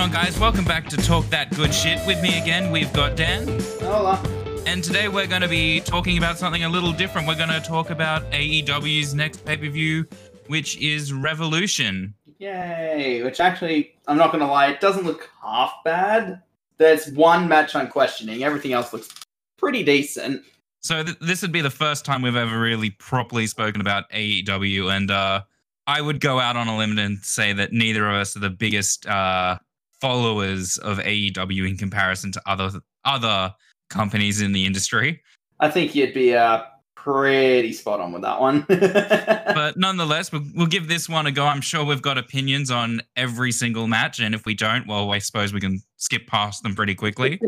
on, guys? Welcome back to Talk That Good Shit. With me again, we've got Dan. Hola. And today we're going to be talking about something a little different. We're going to talk about AEW's next pay per view, which is Revolution. Yay. Which actually, I'm not going to lie, it doesn't look half bad. There's one match I'm questioning. Everything else looks pretty decent. So, th- this would be the first time we've ever really properly spoken about AEW. And uh, I would go out on a limb and say that neither of us are the biggest uh, followers of AEW in comparison to other other companies in the industry. I think you'd be uh, pretty spot on with that one. but nonetheless, we'll, we'll give this one a go. I'm sure we've got opinions on every single match, and if we don't, well, I suppose we can skip past them pretty quickly.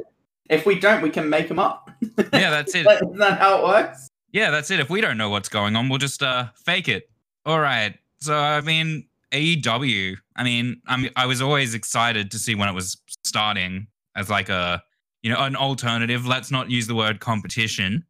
if we don't, we can make them up. yeah, that's it. Isn't that how it works? Yeah, that's it. If we don't know what's going on, we'll just uh, fake it. All right. So, I mean, AEW. I mean, I'm, I was always excited to see when it was starting as like a, you know, an alternative. Let's not use the word competition,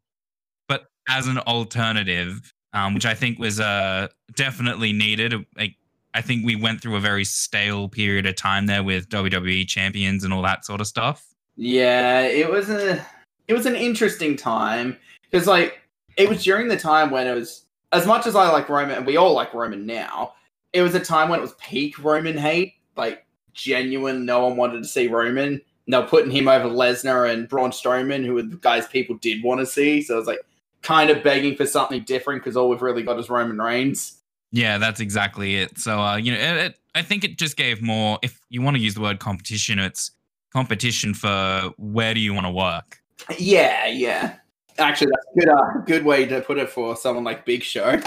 but as an alternative, um, which I think was uh, definitely needed. Like, I think we went through a very stale period of time there with WWE champions and all that sort of stuff. Yeah, it was a it was an interesting time because like it was during the time when it was as much as I like Roman and we all like Roman now, it was a time when it was peak Roman hate, like genuine. No one wanted to see Roman. And they were putting him over Lesnar and Braun Strowman, who were the guys people did want to see. So it was like kind of begging for something different because all we've really got is Roman Reigns. Yeah, that's exactly it. So, uh, you know, it, it, I think it just gave more. If you want to use the word competition, it's competition for where do you want to work. Yeah, yeah. Actually, that's a good, uh, good way to put it for someone like Big Show.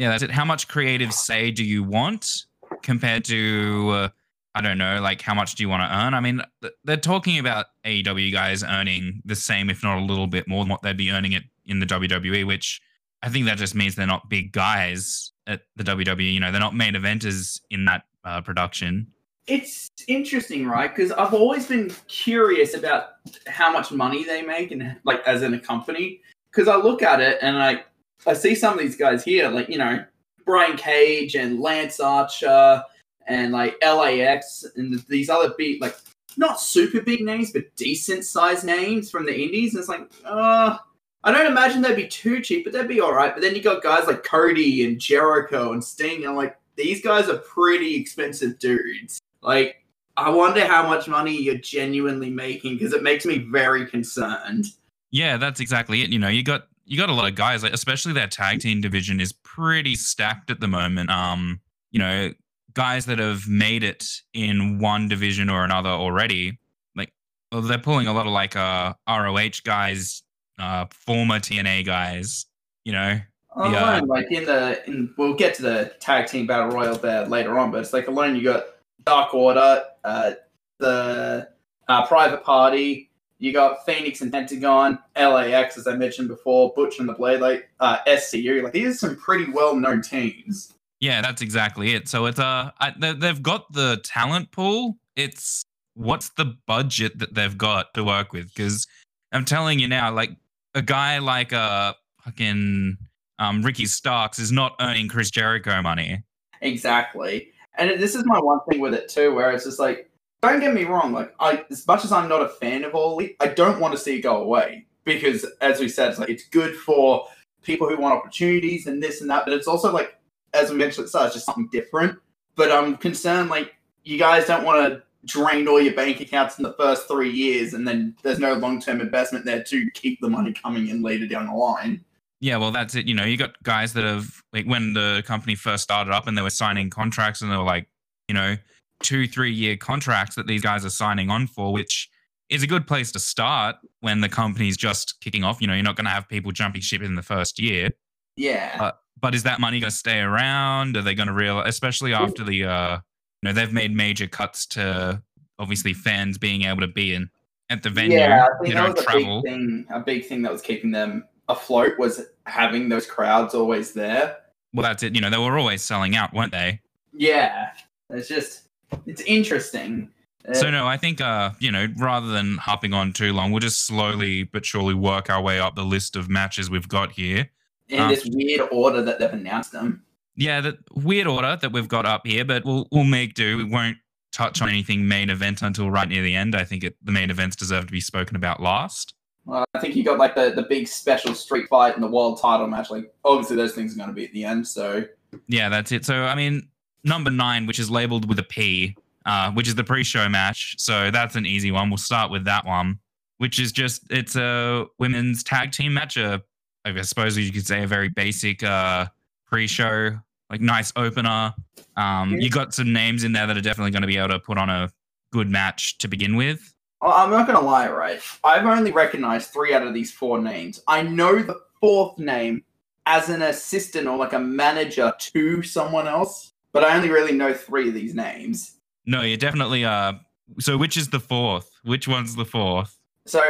Yeah, that's it. How much creative say do you want compared to, uh, I don't know, like how much do you want to earn? I mean, they're talking about AEW guys earning the same, if not a little bit more than what they'd be earning it in the WWE, which I think that just means they're not big guys at the WWE. You know, they're not main eventers in that uh, production. It's interesting, right? Because I've always been curious about how much money they make and like as in a company. Because I look at it and I I see some of these guys here, like you know Brian Cage and Lance Archer and like LAX and these other big like not super big names but decent sized names from the indies. And it's like, uh I don't imagine they'd be too cheap, but they'd be all right. But then you got guys like Cody and Jericho and Sting, and I'm like, these guys are pretty expensive dudes. Like, I wonder how much money you're genuinely making because it makes me very concerned. Yeah, that's exactly it. You know, you got you got a lot of guys, like especially their tag team division is pretty stacked at the moment. Um, you know, guys that have made it in one division or another already. Like, well, they're pulling a lot of like uh ROH guys, uh, former TNA guys. You know, alone, yeah. like in the in, we'll get to the tag team battle royal there later on, but it's like alone you got Dark Order, uh, the uh, Private Party. You got Phoenix and Pentagon, LAX, as I mentioned before, Butch and the Blade, like uh, SCU. Like these are some pretty well-known teams. Yeah, that's exactly it. So it's uh, I, they've got the talent pool. It's what's the budget that they've got to work with? Because I'm telling you now, like a guy like uh fucking um Ricky Starks is not earning Chris Jericho money. Exactly. And this is my one thing with it too, where it's just like, don't get me wrong, like I, as much as I'm not a fan of All Elite, I don't want to see it go away because, as we said, it's like it's good for people who want opportunities and this and that, but it's also like, as we mentioned at the start, it's just something different. But I'm concerned, like you guys don't want to drain all your bank accounts in the first three years, and then there's no long term investment there to keep the money coming in later down the line. Yeah, well, that's it. You know, you got guys that have like when the company first started up and they were signing contracts and they were like, you know, two, three year contracts that these guys are signing on for, which is a good place to start when the company's just kicking off. You know, you're not going to have people jumping ship in the first year. Yeah. Uh, but is that money going to stay around? Are they going to realize, especially after the, uh, you know, they've made major cuts to obviously fans being able to be in at the venue. Yeah, I think that was a big thing. A big thing that was keeping them afloat was having those crowds always there. Well, that's it. You know, they were always selling out, weren't they? Yeah, it's just it's interesting. So uh, no, I think uh, you know, rather than hopping on too long, we'll just slowly but surely work our way up the list of matches we've got here. In um, this weird order that they've announced them. Yeah, that weird order that we've got up here, but we'll we'll make do. We won't touch on anything main event until right near the end. I think it, the main events deserve to be spoken about last. Well, I think you got like the, the big special street fight and the world title match. Like, obviously, those things are going to be at the end. So, Yeah, that's it. So, I mean, number nine, which is labeled with a P, uh, which is the pre-show match. So that's an easy one. We'll start with that one, which is just it's a women's tag team match. A, I suppose you could say a very basic uh, pre-show, like nice opener. Um, you got some names in there that are definitely going to be able to put on a good match to begin with. I'm not going to lie, right? I've only recognized three out of these four names. I know the fourth name as an assistant or like a manager to someone else, but I only really know three of these names. No, you're definitely are. So which is the fourth? Which one's the fourth? So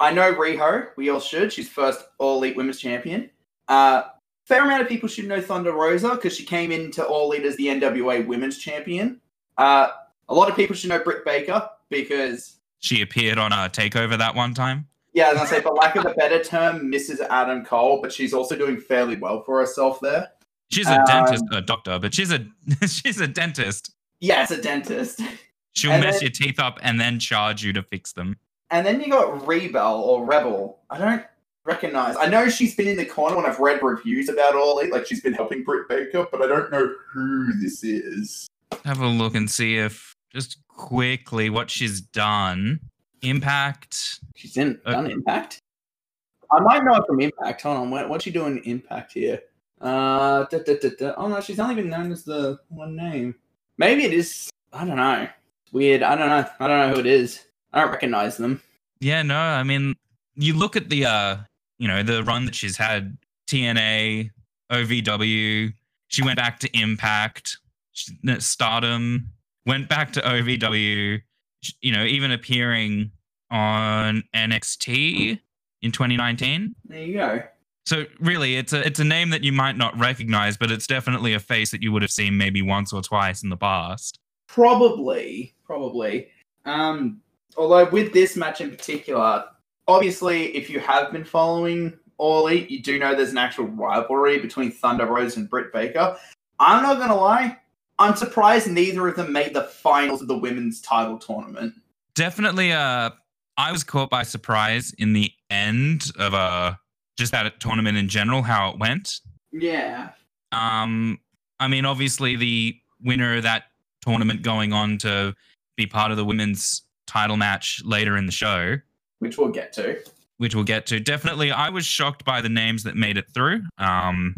I know Riho. We all should. She's first All Elite Women's Champion. Uh, fair amount of people should know Thunder Rosa because she came into All Elite as the NWA Women's Champion. Uh, a lot of people should know Britt Baker because, She appeared on a takeover that one time. yeah, as I say, for lack of a better term, Mrs. Adam Cole, but she's also doing fairly well for herself there. She's a Um, dentist, a doctor, but she's a she's a dentist. Yeah, as a dentist. She'll And mess then- your teeth up and then charge you to fix them. And then you got Rebel or Rebel. I don't recognize. I know she's been in the corner when I've read reviews about All Elite, like she's been helping Britt Baker, but I don't know who this is. Have a look and see if just quickly what she's done. Impact. She's in Uh, done Impact. I might know her from Impact. Hold on, what, what's she doing in Impact here? Uh, da, da, da, oh no, she's not even known as the one name. Maybe it is. I don't know. Weird. I don't know. I don't know who it is. I don't recognize them. Yeah, no, I mean, you look at the uh, you know, the run that she's had. TNA, OVW. She went back to Impact, Stardom. Went back to OVW. You know, even appearing on NXT in 2019. There you go. So really, it's a it's a name that you might not recognize, but it's definitely a face that you would have seen maybe once or twice in the past. Probably, probably. Um, although with this match in particular, obviously, if you have been following All Elite, you do know there's an actual rivalry between Thunder Rosa and Britt Baker. I'm not gonna lie, I'm surprised neither of them made the finals of the women's title tournament. Definitely, uh, I was caught by surprise in the end of uh just that tournament in general, how it went. Yeah, Um, I mean, obviously, the winner of that tournament going on to be part of the women's title match later in the show. which we'll get to. which we'll get to. Definitely, I was shocked by the names that made it through. Um,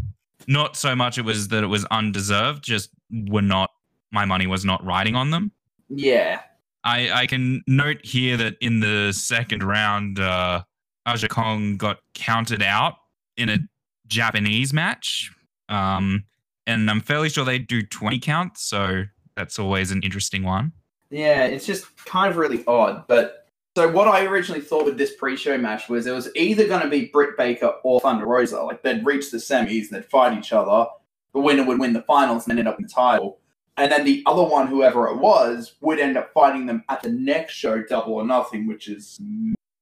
not so much it was that it was undeserved, just were not my money was not riding on them. Yeah, I, I can note here that in the second round, uh, Aja Kong got counted out in a Japanese match. Um, and I'm fairly sure they do 20 counts, so that's always an interesting one. Yeah, it's just kind of really odd. But so what I originally thought with this pre-show match was it was either going to be Britt Baker or Thunder Rosa. Like they'd reach the semis, and they'd fight each other. The winner would win the finals and end up in the title. And then the other one, whoever it was, would end up fighting them at the next show, Double or Nothing, which is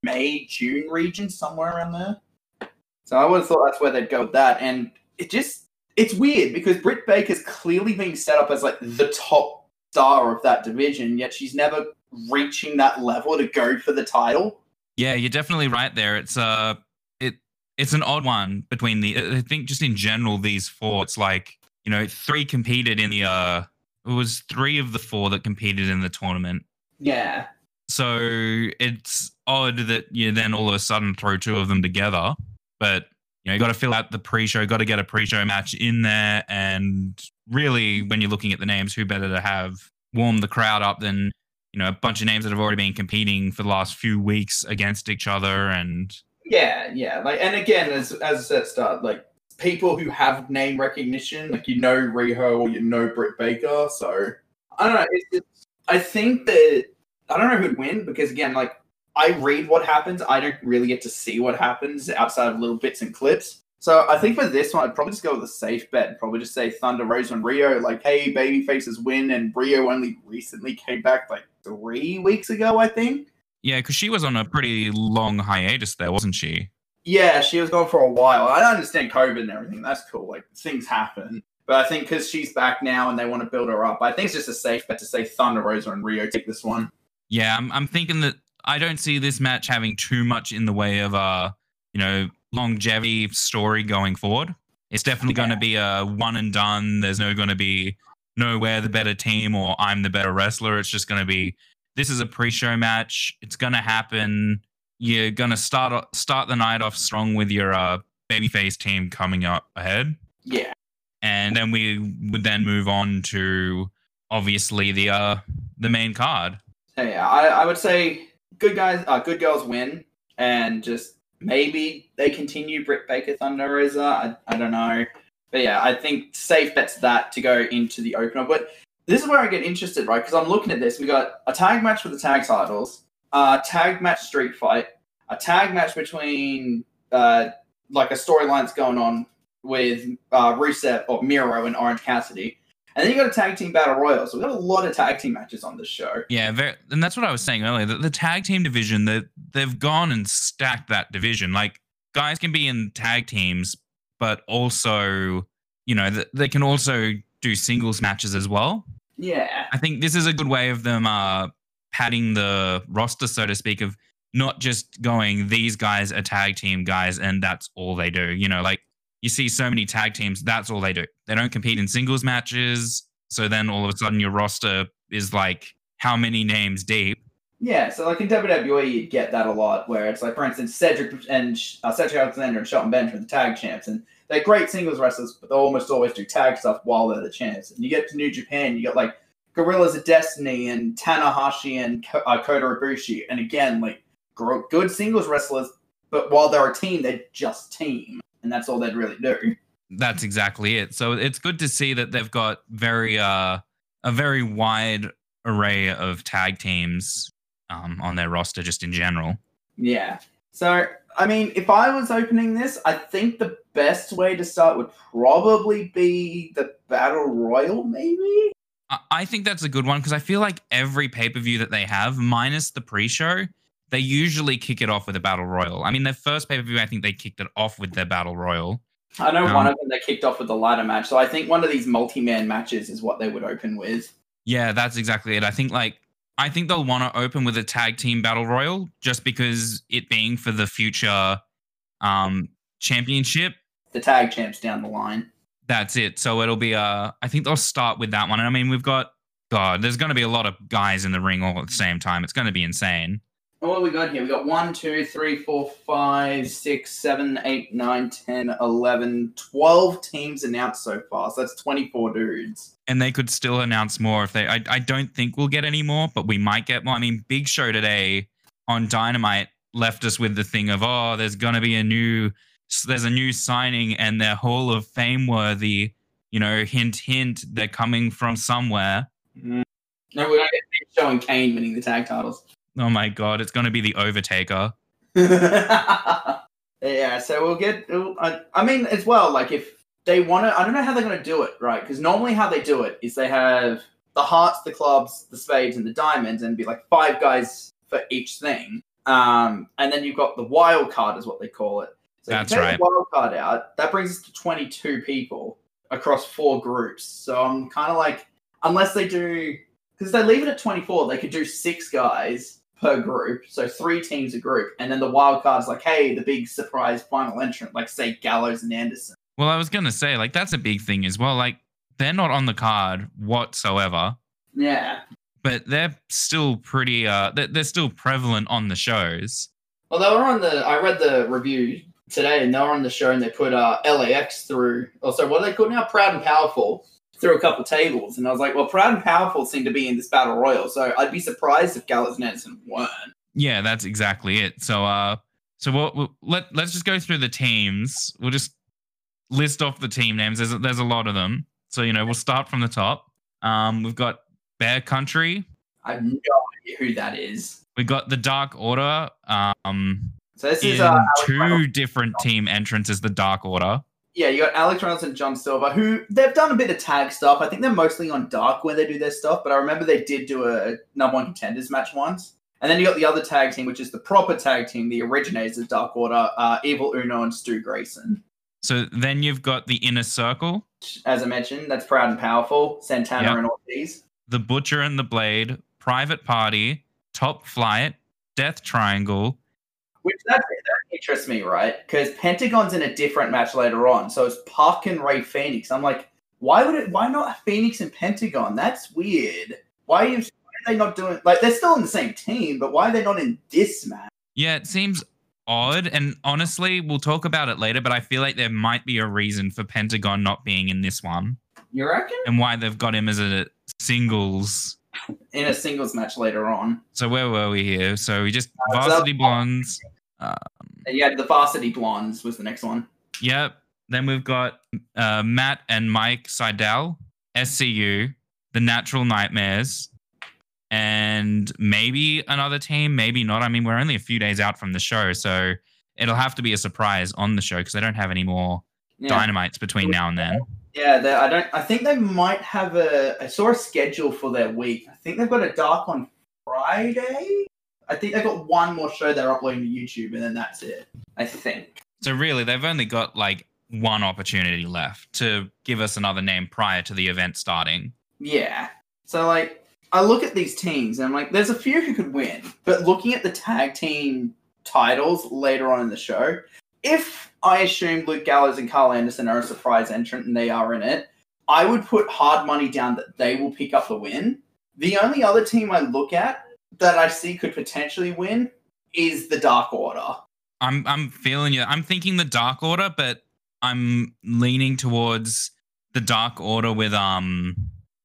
May, June region, somewhere around there. So I would have thought that's where they'd go with that. And it just, it's weird because Britt Baker's clearly being set up as like the top star of that division, yet she's never reaching that level to go for the title. Yeah, you're definitely right there. It's uh it it's an odd one between the I think just in general these four it's like, you know, three competed in the uh it was three of the four that competed in the tournament. Yeah. So it's odd that you then all of a sudden throw two of them together. But you know, you got to fill out the pre-show, got to get a pre-show match in there, and really, when you're looking at the names, who better to have warm the crowd up than you know a bunch of names that have already been competing for the last few weeks against each other, and Yeah, yeah. Like and again, as as said start, like people who have name recognition, like you know Riho or you know Britt Baker, so I don't know. Just, I think that I don't know who'd win because again, like I read what happens, I don't really get to see what happens outside of little bits and clips. So I think for this one, I'd probably just go with a safe bet and probably just say Thunder Rosa and Riho, like, hey, baby faces win, and Riho only recently came back like three weeks ago, I think. yeah, because she was on a pretty long hiatus there, wasn't she? Yeah, she was gone for a while. I understand COVID and everything. That's cool. Like things happen. But I think because she's back now and they want to build her up, I think it's just a safe bet to say Thunder Rosa and Riho take this one. Yeah, I'm, I'm thinking that I don't see this match having too much in the way of uh, you know, longevity story going forward. It's definitely going to be a one and done. There's no going to be no we're the better team or I'm the better wrestler. It's just going to be this is a pre-show match. It's going to happen. You're going to start start the night off strong with your uh, babyface team coming up ahead. Yeah. And then we would then move on to obviously the uh the main card. So yeah, I, I would say good guys, uh, good girls win, and just maybe they continue Britt Baker Thunder Rosa. I, I don't know, but yeah, I think safe bets that to go into the opener. But this is where I get interested, right? Because I'm looking at this. We got a tag match for the tag titles, a tag match street fight, a tag match between uh, like a storyline's going on with uh, Rusev or Miro and Orange Cassidy. And then you got a tag team battle royal. So we got a lot of tag team matches on this show. Yeah, very, and that's what I was saying earlier. The, the tag team division, that they've gone and stacked that division. Like guys can be in tag teams, but also, you know, th- they can also do singles matches as well. Yeah. I think this is a good way of them uh, padding the roster, so to speak, of not just going these guys are tag team guys and that's all they do. You know, like you see so many tag teams, that's all they do. They don't compete in singles matches. So then all of a sudden your roster is like how many names deep? Yeah, so like in WWE, you'd get that a lot, where it's like, for instance, Cedric and uh, Cedric Alexander and Shelton Benjamin, the tag champs, and they're great singles wrestlers, but they almost always do tag stuff while they're the champs. And you get to New Japan, you get like Guerrillas of Destiny and Tanahashi and uh, Kota Ibushi, and again, like good singles wrestlers, but while they're a team, they're just team and that's all they'd really do. That's exactly it. So it's good to see that they've got very uh, a very wide array of tag teams um, on their roster, just in general. Yeah. So I mean, if I was opening this, I think the best way to start would probably be the battle royal, maybe. I think that's a good one because I feel like every pay per view that they have, minus the pre show, they usually kick it off with a battle royal. I mean, their first pay per view, I think they kicked it off with their battle royal. I know um, one of them they kicked off with the ladder match, so I think one of these multi man matches is what they would open with. Yeah, that's exactly it. I think like I think they'll want to open with a tag team battle royal just because it being for the future um championship. The tag champs down the line. That's it. So it'll be uh I think they'll start with that one. And I mean we've got God, there's gonna be a lot of guys in the ring all at the same time. It's gonna be insane what we got here? We got 1, 2, 3, 4, 5, 6, 7, 8, 9, 10, 11, 12 teams announced so far. So that's 24 dudes. And they could still announce more if they. I, I don't think we'll get any more, but we might get more. I mean, Big Show today on Dynamite left us with the thing of, oh, there's going to be a new. There's a new signing and they're Hall of Fame worthy. You know, hint, hint, they're coming from somewhere. Mm. No, we're going to get Big Show and Kane winning the tag titles. Oh my god, it's going to be the Overtaker. yeah, so we'll get. I mean, as well, like if they want to, I don't know how they're going to do it, right? Because normally how they do it is they have the hearts, the clubs, the spades, and the diamonds, and be like five guys for each thing. Um, and then you've got the wild card, is what they call it. So That's you take right. The wild card out. That brings us to twenty-two people across four groups. So I'm kind of like, unless they do, because they leave it at twenty-four, they could do six guys per group, so three teams a group, and then the wild card's like, hey, the big surprise final entrant, like say Gallows and Anderson. Well, I was gonna say, like, that's a big thing as well. Like, they're not on the card whatsoever. Yeah. But they're still pretty uh they're, they're still prevalent on the shows. Well they were on the I read the review today and they were on the show and they put uh LAX through also what are they called now? Proud and powerful through a couple tables, and I was like, well, Proud and Powerful seem to be in this battle royal, so I'd be surprised if Gallows and Anderson weren't. Yeah, that's exactly it. So, uh, so we'll, we'll, let let's just go through the teams. We'll just list off the team names. There's a, there's a lot of them. So you know, we'll start from the top. Um, we've got Bear Country. I have no idea who that is. We got the Dark Order. Um, so this is uh, two different team entrances. The Dark Order yeah, you got Alex Reynolds and John Silver, who they've done a bit of tag stuff. I think they're mostly on Dark where they do their stuff, but I remember they did do a number one contenders match once. And then you got the other tag team, which is the proper tag team, the originators of Dark Order, uh, Evil Uno and Stu Grayson. So then you've got the inner circle, As I mentioned, that's Proud and Powerful, Santana Yep. and Ortiz. the butcher and the blade, private party, top flight, death triangle. Which that, that interests me, right? Because Pentagon's in a different match later on, so it's Pac and Rey Fenix. I'm like, why would it? Why not Phoenix and Pentagon? That's weird. Why are, you, why are they not doing like they're still in the same team, but why are they not in this match? Yeah, it seems odd. And honestly, we'll talk about it later, but I feel like there might be a reason for Pentagon not being in this one You reckon? and why they've got him as a singles. In a singles match later on, So where were we here? So we just Uh, so- varsity blondes. yeah, the Varsity Blondes was the next one. Yep. Then we've got uh, Matt and Mike Sydal, SCU, the Natural Nightmares, and maybe another team, maybe not. I mean, we're only a few days out from the show, so it'll have to be a surprise on the show because they don't have any more Yeah. dynamites between now and then. Yeah, they- I don't. I think they might have a. I saw a schedule for their week. I think they've got a dark on Friday. I think they've got one more show they're uploading to YouTube, and then that's it. I think. So really, they've only got like one opportunity left to give us another name prior to the event starting. Yeah. So like, I look at these teams, and I'm like, there's a few who could win, but looking at the tag team titles later on in the show, if I assume Luke Gallows and Karl Anderson are a surprise entrant and they are in it, I would put hard money down that they will pick up the win. The only other team I look at that I see could potentially win is the Dark Order. I'm I'm feeling you. I'm thinking the Dark Order, but I'm leaning towards the Dark Order with um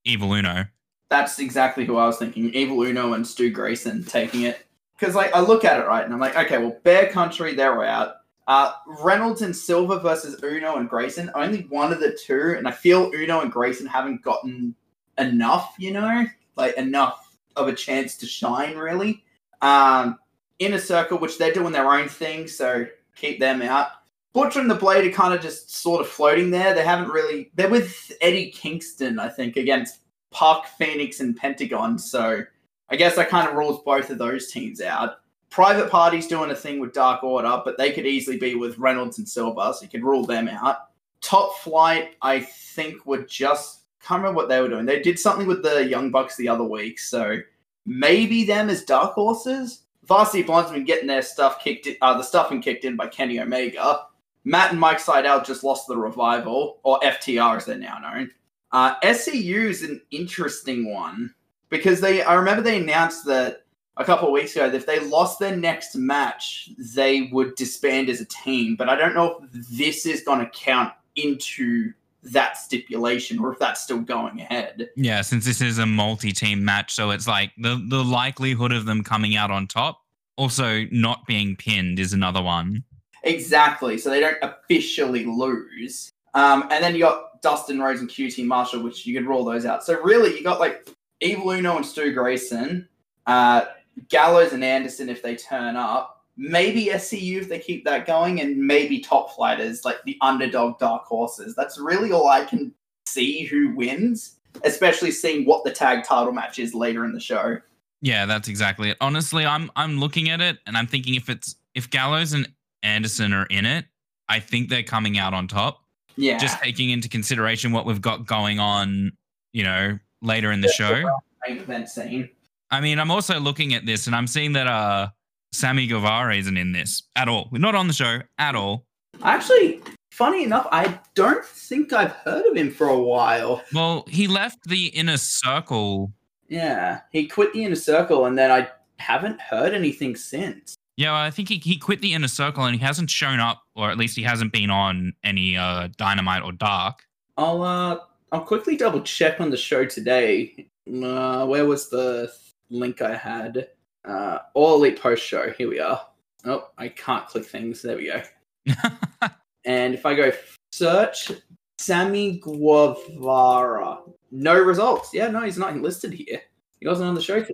Evil Uno. That's exactly who I was thinking. Evil Uno and Stu Grayson taking it. Because like I look at it right, and I'm like, okay, well, Bear Country, they're out. Uh, Reynolds and Silver versus Uno and Grayson. Only one of the two, and I feel Uno and Grayson haven't gotten enough. You know, like enough of a chance to shine, really. Um, Inner Circle, which they're doing their own thing, so keep them out. Butcher and the Blade are kind of just sort of floating there. They haven't really. They're with Eddie Kingston, I think, against Pac Phoenix, and Pentagon. So I guess that kind of rules both of those teams out. Private Party's doing a thing with Dark Order, but they could easily be with Reynolds and Silver, so you could rule them out. Top Flight, I think, were just can't remember what they were doing. They did something with the Young Bucks the other week, so maybe them as dark horses. Varsity Blondes been getting their stuff kicked, in, uh, the stuffing kicked in by Kenny Omega. Matt and Mike Sydal just lost the revival, or FTR as they're now known. Uh, SCU is an interesting one because they. I remember they announced that a couple of weeks ago that if they lost their next match, they would disband as a team. But I don't know if this is going to count into that stipulation or if that's still going ahead. Yeah, since this is a multi-team match, so it's like the the likelihood of them coming out on top, also not being pinned, is another one. Exactly. So they don't officially lose. Um, and then you got Dustin Rhodes and QT Marshall, which you could rule those out. So really, you got like Evil Uno and Stu Grayson, uh, Gallows and Anderson if they turn up, maybe SCU if they keep that going, and maybe top flighters like the underdog dark horses. That's really all I can see who wins, especially seeing what the tag title match is later in the show. Yeah, that's exactly it. Honestly, I'm I'm looking at it and I'm thinking if it's if Gallows and Anderson are in it, I think they're coming out on top. Yeah. Just taking into consideration what we've got going on, you know, later in the show. main event scene. I mean, I'm also looking at this and I'm seeing that uh Sammy Guevara isn't in this at all. We're not on the show at all. Actually, funny enough, I don't think I've heard of him for a while. Well, he left the inner circle. Yeah, he quit the inner circle, and then I haven't heard anything since. Yeah, I think he, he quit the inner circle and he hasn't shown up, or at least he hasn't been on any uh dynamite or dark. I'll uh, I'll quickly double check on the show today. Uh, where was the link I had? Uh, All Elite Post Show. Here we are. Oh, I can't click things. There we go. And if I go search Sammy Guevara, no results. Yeah, no, he's not listed here. He wasn't on the show today.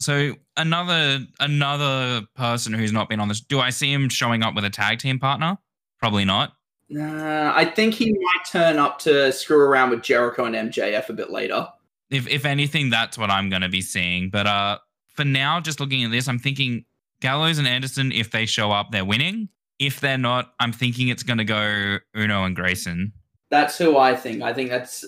So another another person who's not been on this. Do I see him showing up with a tag team partner? Probably not. Uh, I think he might turn up to screw around with Jericho and MJF a bit later. If if anything, that's what I'm going to be seeing. But uh, for now, just looking at this, I'm thinking Gallows and Anderson. If they show up, they're winning. If they're not, I'm thinking it's going to go Uno and Grayson. That's who I think. I think that's.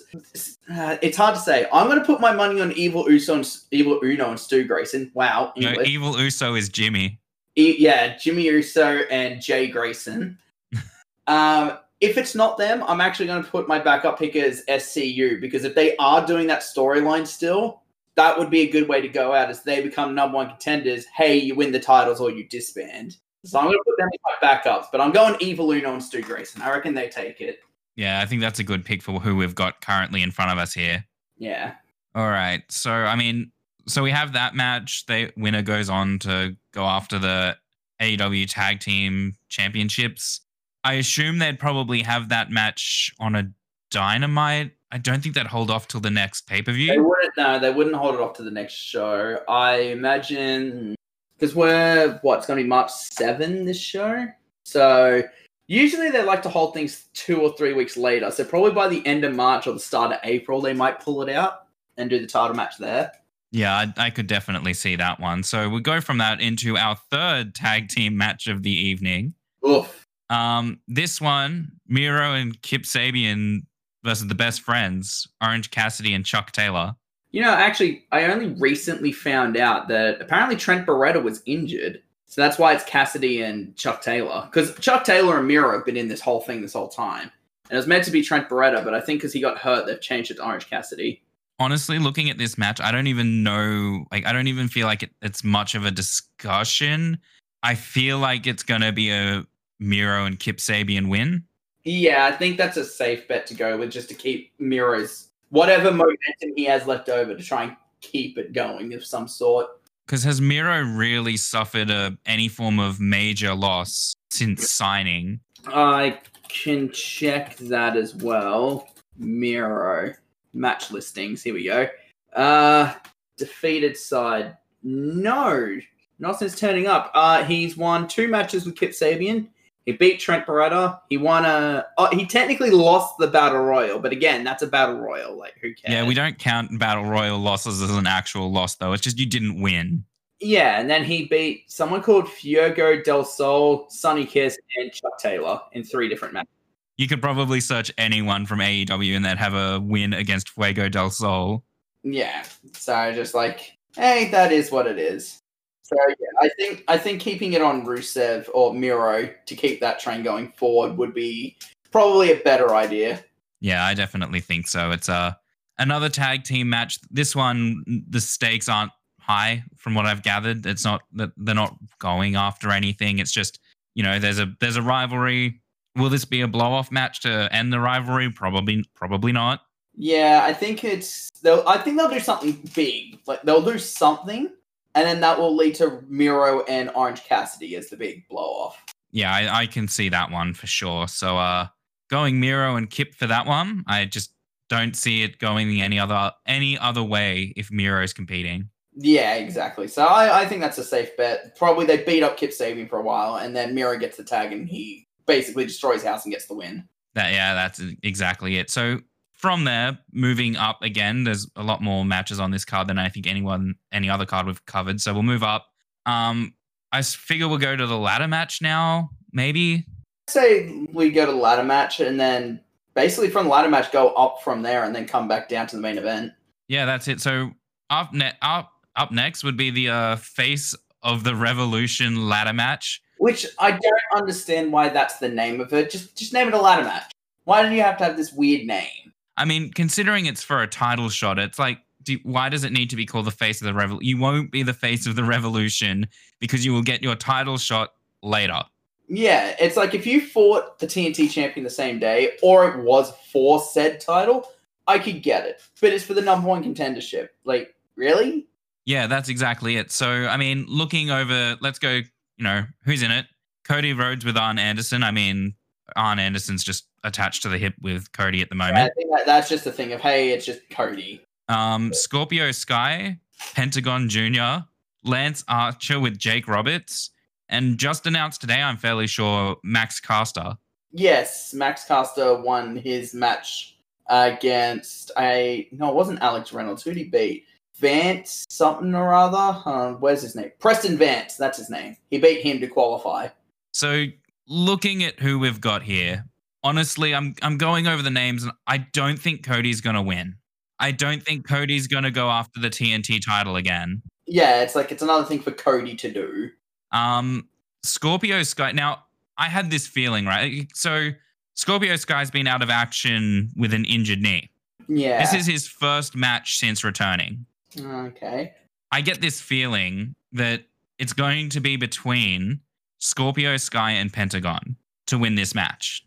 Uh, it's hard to say. I'm going to put my money on Evil Uso and Evil Uno and Stu Grayson. Wow, No, Evil Uso is Jimmy. E- yeah, Jimmy Uso and Jay Grayson. um, if it's not them, I'm actually going to put my backup pick as SCU because if they are doing that storyline still, that would be a good way to go out as they become number one contenders. Hey, you win the titles or you disband. So I'm going to put them as my backups, but I'm going Evil Uno and Stu Grayson. I reckon they take it. Yeah, I think that's a good pick for who we've got currently in front of us here. Yeah. All right. So, I mean, so we have that match. The winner goes on to go after the AEW Tag Team Championships. I assume they'd probably have that match on a Dynamite. I don't think they'd hold off till the next pay per They view. wouldn't. No, they wouldn't hold it off to the next show. I imagine because we're what it's going to be March seven this show. So usually they like to hold things two or three weeks later. So probably by the end of March or the start of April, they might pull it out and do the title match there. Yeah, I, I could definitely see that one. So we go from that into our third tag team match of the evening. Oof. Um, this one, Miro and Kip Sabian versus the best friends, Orange Cassidy and Chuck Taylor. You know, actually, I only recently found out that apparently Trent Beretta was injured. So that's why it's Cassidy and Chuck Taylor. Because Chuck Taylor and Miro have been in this whole thing this whole time. And it was meant to be Trent Beretta, but I think because he got hurt, they've changed it to Orange Cassidy. honestly looking at this match i don't even know like i don't even feel like it, it's much of a discussion i feel like it's going to be a miro and kip sabian win Yeah, I think that's a safe bet to go with just to keep Miro's whatever momentum he has left over to try and keep it going of some sort. because has miro really suffered a, any form of major loss since signing I can check that as well. Miro match listings. Here we go. Uh defeated side. No, not since turning up. Uh he's won two matches with Kip Sabian. He beat Trent Beretta. He won a. Oh, he technically lost the battle royal, but again, that's a battle royal. Like who cares? yeah we don't count battle royal losses as an actual loss though it's just you didn't win Yeah, and then he beat someone called Fuego del Sol, Sonny Kiss, and Chuck Taylor in three different matches. you could probably search anyone from aew and they'd have a win against fuego del sol Yeah, so just like, hey, that is what it is. So yeah, I think I think keeping it on Rusev or Miro to keep that train going forward would be probably a better idea. Yeah, I definitely think so. It's uh, another tag team match. This one, the stakes aren't high from what I've gathered. It's not that they're not going after anything. It's just you know there's a there's a rivalry. Will this be a blow off match to end the rivalry? Probably probably not. Yeah, I think it's they'll. I think they'll do something big. Like they'll do something, and then that will lead to Miro and Orange Cassidy as the big blow off. Yeah, I, I can see that one for sure. So uh, going Miro and Kip for that one. I just don't see it going any other any other way if Miro's competing. Yeah, exactly. So I, I think that's a safe bet. Probably they beat up Kip Sabian for a while, and then Miro gets the tag, and he basically destroys house and gets the win. That yeah, that's exactly it. So from there, moving up again, there's a lot more matches on this card than I think anyone any other card we've covered. So we'll move up. Um, I figure we'll go to the ladder match now, maybe. Say we go to the ladder match, and then basically from the ladder match go up from there, and then come back down to the main event. Yeah, that's it. So up ne- up up next would be the uh, face of the Revolution ladder match. Which I don't understand why that's the name of it. Just just name it a ladder match. Why do you have to have this weird name? I mean, considering it's for a title shot, it's like, do, why does it need to be called the face of the revolution? You won't be the face of the revolution because you will get your title shot later. Yeah, it's like if you fought the TNT champion the same day, or it was for said title, I could get it. But it's for the number one contendership. Like, really? Yeah, that's exactly it. So, I mean, looking over, let's go, you know, who's in it? Cody Rhodes with Arn Anderson. I mean, Arn Anderson's just attached to the hip with Cody at the I moment. think that, that's just a thing of hey, it's just Cody. Um, Scorpio Sky, Pentagon Jr., Lance Archer with Jake Roberts, and just announced today, I'm fairly sure, Max Caster. Yes, Max Caster won his match against a no, it wasn't Alex Reynolds. Who did he beat? Vance something or other. Uh, where's his name? Preston Vance. That's his name. He beat him to qualify. So looking at who we've got here, honestly, I'm I'm going over the names and I don't think Cody's gonna win. I don't think Cody's gonna go after the TNT title again. Yeah, it's like it's another thing for Cody to do. Um, Scorpio Sky. Now, I had this feeling, right? So, Scorpio Sky's been out of action with an injured knee. Yeah. This is his first match since returning. okay. I get this feeling that it's going to be between Scorpio Sky and Pentagon to win this match.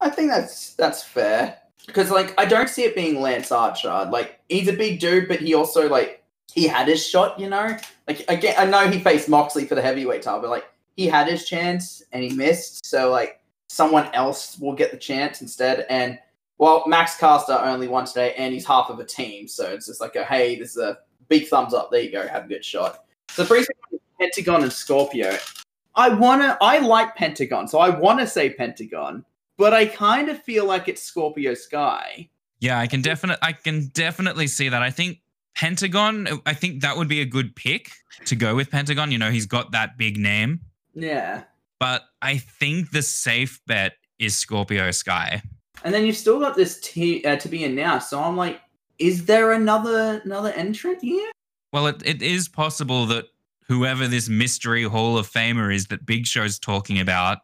I think that's that's fair because like I don't see it being Lance Archer. Like he's a big dude, but he also like he had his shot. You know, like again, I know he faced Moxley for the heavyweight title, but like he had his chance and he missed. So like someone else will get the chance instead. And well, Max Caster only won today, and he's half of a team, so it's just like a hey, this is a big thumbs up. There you go, have a good shot. So to Pentagon and Scorpio. I wanna, I like Pentagon, so I want to say Pentagon, but I kind of feel like it's Scorpio Sky. Yeah, I can definitely I can definitely see that. I think Pentagon, I think that would be a good pick to go with Pentagon. You know, he's got that big name, Yeah, but I think the safe bet is Scorpio Sky. and then you've still got this t- uh, to be announced. So I'm like, is there another another entrant here? Well, it, it is possible that whoever this mystery Hall of Famer is that Big Show's talking about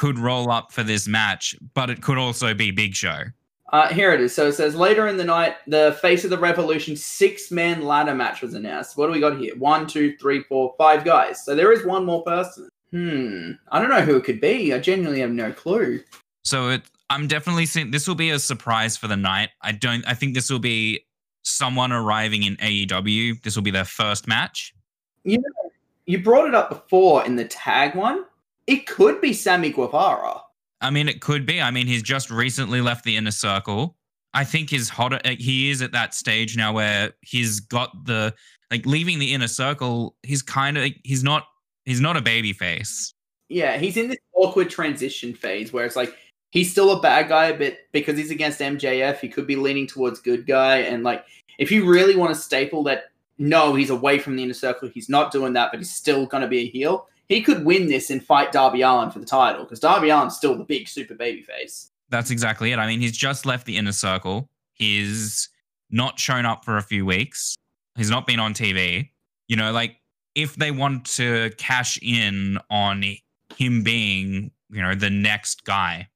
could roll up for this match, but it could also be Big Show. Uh, here it is. So it says later in the night, the Face of the Revolution six man ladder match was announced. What do we got here? One, two, three, four, five guys. So there is one more person. Hmm. I don't know who it could be. I genuinely have no clue. So it, I'm definitely seeing this will be a surprise for the night. I don't. I think this will be someone arriving in AEW. This will be their first match. You brought it up before in the tag one. It could be Sammy Guevara. I mean, it could be. I mean, he's just recently left the inner circle. I think he's hot. uh, He is at that stage now where he's got the like leaving the inner circle. He's kind of he's not he's not a baby face. Yeah, he's in this awkward transition phase where it's like he's still a bad guy, but because he's against MJF, he could be leaning towards good guy. And like, if you really want to staple that, no, he's away from the inner circle. He's not doing that, but he's still going to be a heel. He could win this and fight Darby Allin for the title because Darby Allin's still the big super baby face. That's exactly it. I mean, he's just left the inner circle. He's not shown up for a few weeks. He's not been on TV. You know, like if they want to cash in on him being, you know, the next guy,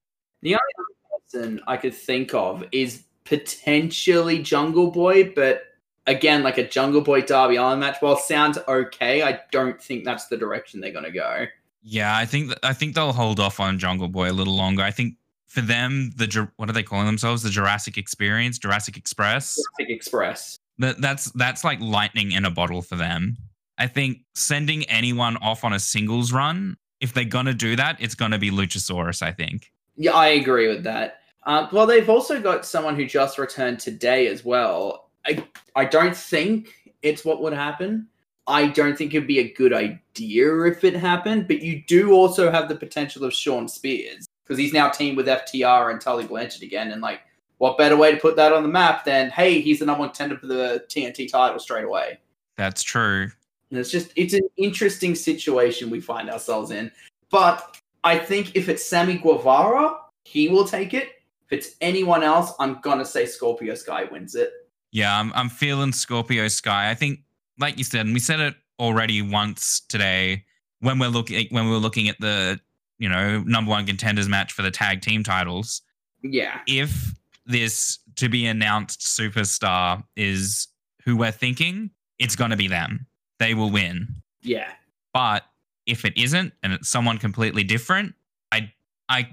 The only other person I could think of is potentially Jungle Boy, but again, like a Jungle Boy Darby Allin match, while sounds okay, I don't think that's the direction they're going to go. Yeah, I think th- I think they'll hold off on Jungle Boy a little longer. I think for them, the what are they calling themselves? The Jurassic Experience, Jurassic Express. Jurassic Express. That that's that's like lightning in a bottle for them. I think sending anyone off on a singles run, if they're gonna do that, it's gonna be Luchasaurus. I think. Yeah, I agree with that. Uh, well, they've also got someone who just returned today as well. I I don't think it's what would happen. I don't think it'd be a good idea if it happened, but you do also have the potential of Shawn Spears because he's now teamed with FTR and Tully Blanchard again. And like, what better way to put that on the map than hey, he's the number one contender for the TNT title straight away? That's true. And it's just it's an interesting situation we find ourselves in. But I think if it's Sammy Guevara, he will take it. If it's anyone else, I'm gonna say Scorpio Sky wins it. Yeah, I'm I'm feeling Scorpio Sky. I think, like you said, and we said it already once today when we're looking when we were looking at the you know number one contenders match for the tag team titles. Yeah. if this to be announced superstar is who we're thinking, it's going to be them. They will win. Yeah. But if it isn't and it's someone completely different, I I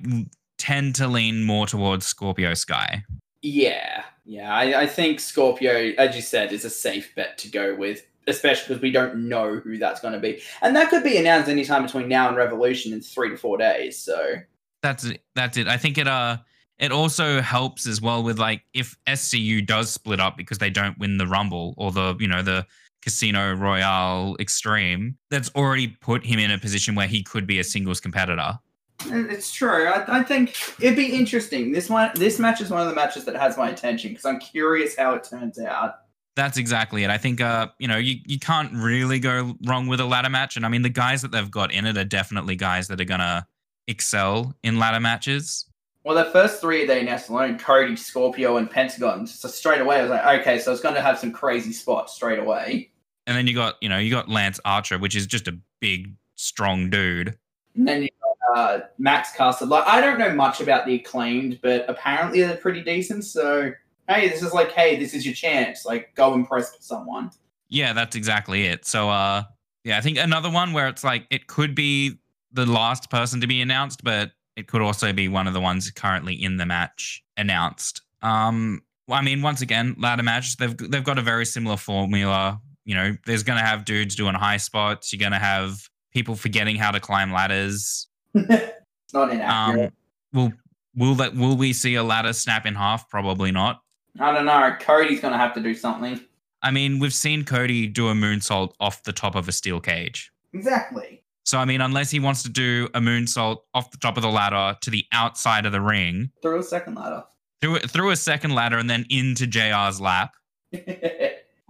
tend to lean more towards Scorpio Sky. Yeah. Yeah. I, I think Scorpio, as you said, is a safe bet to go with, especially because we don't know who that's gonna be. And that could be announced anytime between now and Revolution in three to four days. So That's it. That's it. I think it uh it also helps as well with like if SCU does split up because they don't win the Rumble or the you know the Casino Royale Extreme, that's already put him in a position where he could be a singles competitor. It's true. I, I think it'd be interesting. This one, this match is one of the matches that has my attention because I'm curious how it turns out. That's exactly it. I think uh, you know, you, you can't really go wrong with a ladder match. And I mean the guys that they've got in it are definitely guys that are gonna excel in ladder matches. Well, the first three they announced alone, Cody, Scorpio, and Pentagon. So straight away, I was like, okay, so it's going to have some crazy spots straight away. And then you got, you know, you got Lance Archer, which is just a big, strong dude. And then you uh, Max Caster. Like, I don't know much about the acclaimed, but apparently they're pretty decent. So, hey, this is like, hey, this is your chance. Like, go impress someone. Yeah, that's exactly it. So, uh, yeah, I think another one where it's like it could be the last person to be announced, but it could also be one of the ones currently in the match announced. Um, I mean, once again, ladder match. They've they've got a very similar formula. You know, there's to have dudes doing high spots. You're to have people forgetting how to climb ladders. It's not inaccurate. Um, will will that will we see a ladder snap in half? Probably not. I don't know. Cody's going to have to do something. I mean, we've seen Cody do a moonsault off the top of a steel cage. Exactly. So I mean, unless he wants to do a moonsault off the top of the ladder to the outside of the ring, Through a second ladder. through through a second ladder and then into JR's lap.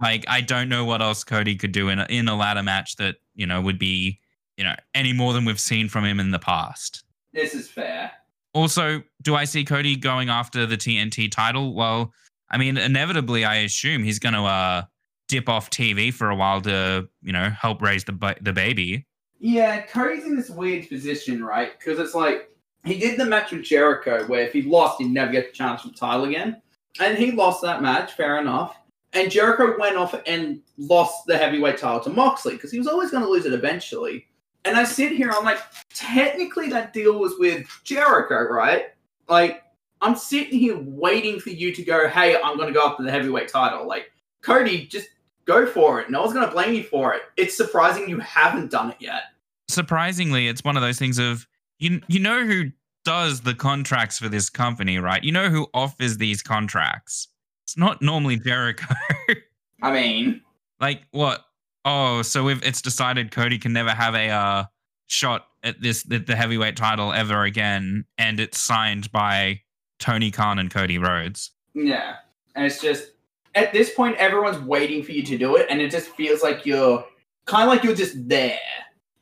Like I don't know what else Cody could do in a, in a ladder match that you know would be you know any more than we've seen from him in the past. this is fair. Also, do I see Cody going after the TNT title? Well, I mean, inevitably, I assume he's going to uh, dip off TV for a while to you know help raise the ba- the baby. Yeah, Cody's in this weird position, right? Because it's like he did the match with Jericho, where if he lost, he'd never get the chance for the title again, and he lost that match. Fair enough. And Jericho went off and lost the heavyweight title to Moxley because he was always going to lose it eventually. And I sit here, I'm like, technically that deal was with Jericho, right? Like, I'm sitting here waiting for you to go, hey, I'm going to go after the heavyweight title. Like, Cody, just go for it. No one's going to blame you for it. It's surprising you haven't done it yet. Surprisingly, it's one of those things of you you know who does the contracts for this company, right? You know who offers these contracts. It's not normally Jericho. I mean, like what? Oh, so if it's decided Cody can never have a uh, shot at this at the heavyweight title ever again, and it's signed by Tony Khan and Cody Rhodes. yeah. And it's just, at this point, everyone's waiting for you to do it. And it just feels like you're kind of like you're just there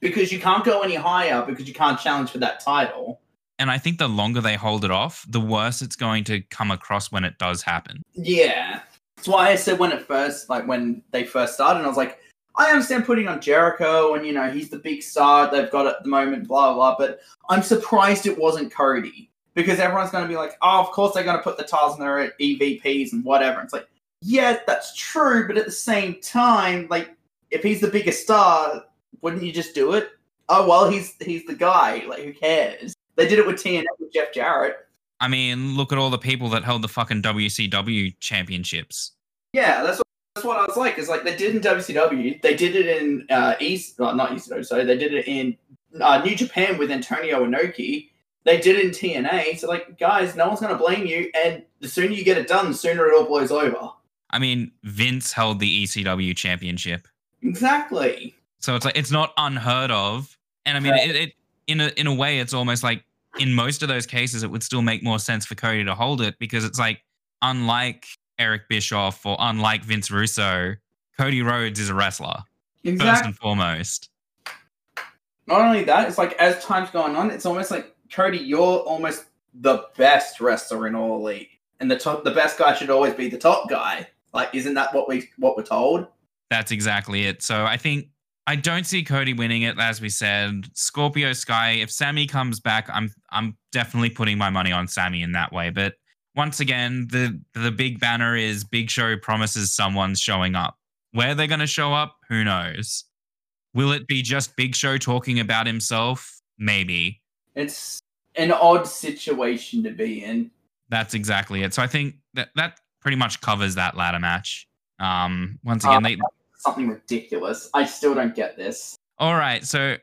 because you can't go any higher because you can't challenge for that title. And I think the longer they hold it off, the worse it's going to come across when it does happen. Yeah. That's why I said when it first, like when they first started, I was like, I understand putting on Jericho and, you know, he's the big star they've got at the moment, blah, blah, but I'm surprised it wasn't Cody because everyone's going to be like, oh, of course they're going to put the titles in their EVPs and whatever. It's like, yeah, that's true, but at the same time, like, if he's the biggest star, wouldn't you just do it? Oh, well, he's he's the guy. Like, who cares? They did it with TNA with Jeff Jarrett. I mean, look at all the people that held the fucking WCW championships. Yeah, that's what, that's what I was like. It's like they did in WCW. They did it in uh, East, well, not ECW. Sorry, they did it in uh, New Japan with Antonio Inoki. They did it in TNA. So, like, guys, no one's going to blame you. And the sooner you get it done, the sooner it all blows over. I mean, Vince held the ECW championship. Exactly. So it's like it's not unheard of. And I mean, Right. it, it in a in a way, it's almost like in most of those cases, it would still make more sense for Cody to hold it because it's like unlike Eric Bischoff or unlike Vince Russo, Cody Rhodes is a wrestler first and foremost. Not only that, it's like as time's going on, it's almost like Cody, you're almost the best wrestler in all elite, and the top, the best guy should always be the top guy. Like, isn't that what we what we're told? That's exactly it. So I think I don't see Cody winning it, as we said. Scorpio Sky. If Sammy comes back, I'm I'm definitely putting my money on Sammy in that way. But once again, the the big banner is Big Show promises someone's showing up. Where they're going to show up, who knows? Will it be just Big Show talking about himself? Maybe. It's an odd situation to be in. That's exactly it. So I think that that pretty much covers that ladder match. Um, once again, Uh, they Something ridiculous. I still don't get this. All right, so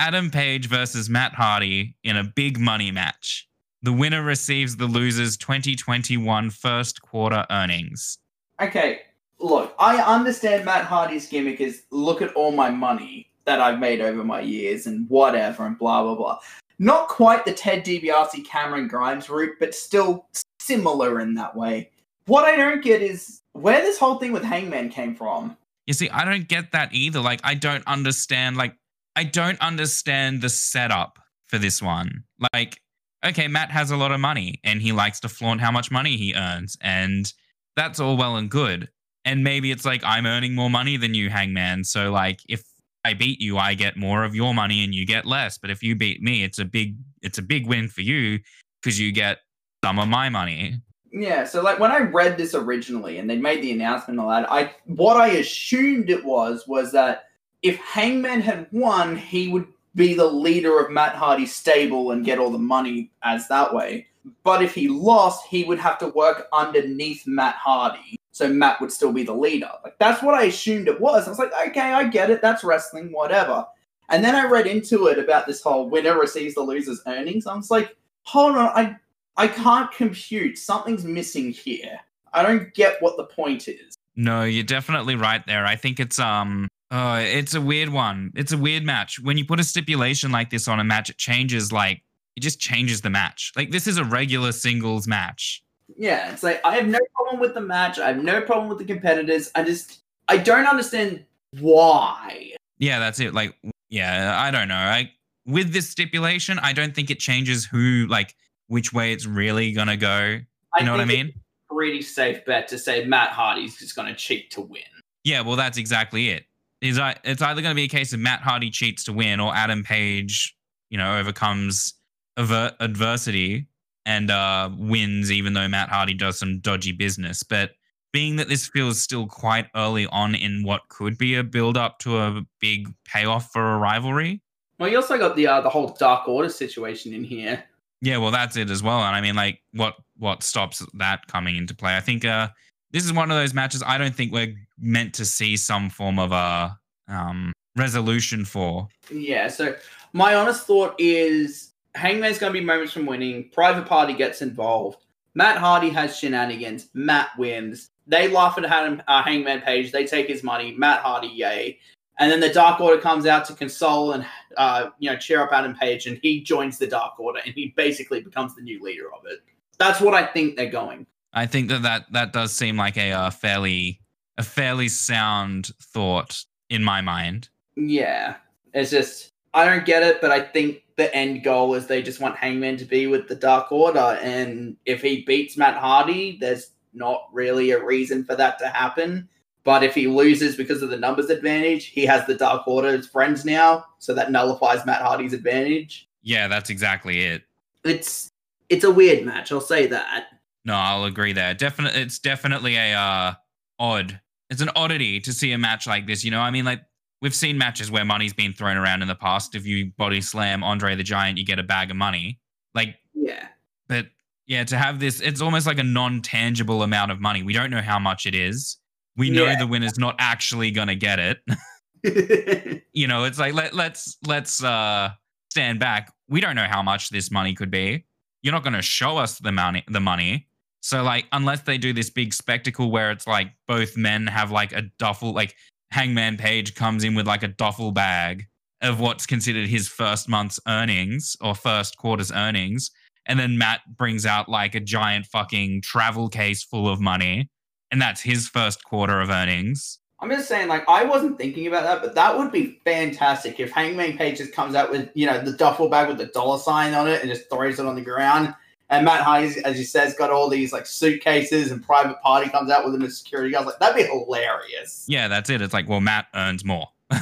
Adam Page versus Matt Hardy in a big money match. The winner receives the loser's 2021 first quarter earnings. Okay, look, I understand Matt Hardy's gimmick is look at all my money that I've made over my years and whatever and blah blah blah. Not quite the Ted DiBiase Cameron Grimes route, but still similar in that way. What I don't get is where this whole thing with Hangman came from. You see, I don't get that either. Like, I don't understand. Like, I don't understand the setup for this one. Like, okay, Matt has a lot of money and he likes to flaunt how much money he earns, and that's all well and good. And maybe it's like I'm earning more money than you, Hangman. So like, if I beat you, I get more of your money and you get less. But if you beat me, it's a big it's a big win for you because you get some of my money. Yeah, so like when I read this originally and they made the announcement and all that, I what I assumed it was was that if Hangman had won, he would be the leader of Matt Hardy's stable and get all the money as that way. But if he lost, he would have to work underneath Matt Hardy. So Matt would still be the leader. Like that's what I assumed it was. I was like, okay, I get it. That's wrestling, whatever. And then I read into it about this whole winner receives the loser's earnings. I was like, hold on, I I can't compute. Something's missing here. I don't get what the point is. No, you're definitely right there. I think it's um uh it's a weird one. It's a weird match. When you put a stipulation like this on a match, it changes like it just changes the match. Like this is a regular singles match. Yeah, it's like I have no problem with the match. I have no problem with the competitors. I just I don't understand why. Yeah, that's it. Like yeah, I don't know. I with this stipulation, I don't think it changes who like which way it's really gonna go. You know what I mean? Pretty safe bet to say Matt Hardy's just to cheat to win. Yeah, well, that's exactly it. Is it's either going to be a case of Matt Hardy cheats to win, or Adam Page, you know, overcomes adversity and uh, wins, even though Matt Hardy does some dodgy business. But being that this feels still quite early on in what could be a build up to a big payoff for a rivalry, Well, you also got the uh, the whole Dark Order situation in here. Yeah, well, that's it as well. And I mean, like, what what stops that coming into play? I think uh, this is one of those matches I don't think we're meant to see some form of a um, resolution for. Yeah, so my honest thought is Hangman's going to be moments from winning. Private Party gets involved. Matt Hardy has shenanigans. Matt wins. They laugh at Hang- uh, Hangman Page. They take his money. Matt Hardy, yay. And then the Dark Order comes out to console and uh, you know cheer up Adam Page, and he joins the Dark Order, and he basically becomes the new leader of it. That's what I think they're going. I think that that, that does seem like a uh, fairly a fairly sound thought in my mind. Yeah, it's just I don't get it, but I think the end goal is they just want Hangman to be with the Dark Order, and if he beats Matt Hardy, there's not really a reason for that to happen. But if he loses because of the numbers advantage, he has the Dark Order's friends now, so that nullifies Matt Hardy's advantage. Yeah, that's exactly it. It's it's a weird match, I'll say that. No, I'll agree there. Definitely, it's definitely a uh, odd. It's an oddity to see a match like this. You know, I mean, like we've seen matches where money's been thrown around in the past. If you body slam Andre the Giant, you get a bag of money. Like, Yeah. but yeah, to have this, it's almost like a non-tangible amount of money. We don't know how much it is. We know Yeah. the winner's not actually gonna get it. you know, it's like let let's let's uh stand back. We don't know how much this money could be. You're not going to show us the money the money. So like unless they do this big spectacle where it's like both men have like a duffel like Hangman Page comes in with like a duffel bag of what's considered his first month's earnings or first quarter's earnings and then Matt brings out like a giant fucking travel case full of money and that's his first quarter of earnings. I'm just saying, like, I wasn't thinking about that, but that would be fantastic if Hangman Page just comes out with, you know, the duffel bag with the dollar sign on it and just throws it on the ground. And Matt Hardy, as you said, has got all these like suitcases and private party comes out with him as security guards. Like, that'd be hilarious. Yeah, that's it. It's like, well, Matt earns more.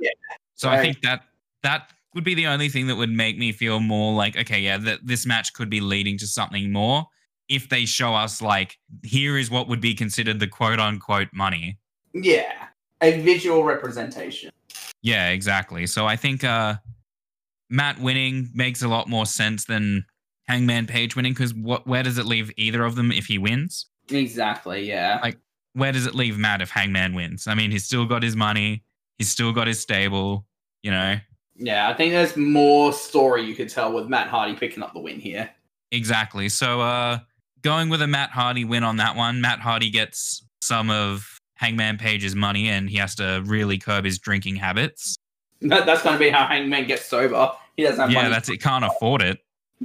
Yeah. So I think that that would be the only thing that would make me feel more like, okay, yeah, that this match could be leading to something more if they show us like, here is what would be considered the quote unquote money. Yeah. A visual representation. Yeah, exactly. So I think uh Matt winning makes a lot more sense than Hangman Page winning because what where does it leave either of them if he wins? Exactly, yeah. Like- Where does it leave Matt if Hangman wins? I mean, he's still got his money, he's still got his stable, you know. Yeah, I think there's more story you could tell with Matt Hardy picking up the win here. Exactly. So uh going with a Matt Hardy win on that one, Matt Hardy gets some of Hangman Page's money and he has to really curb his drinking habits. That, that's going to be how Hangman gets sober. He doesn't have yeah, money. that's it. Can't afford it.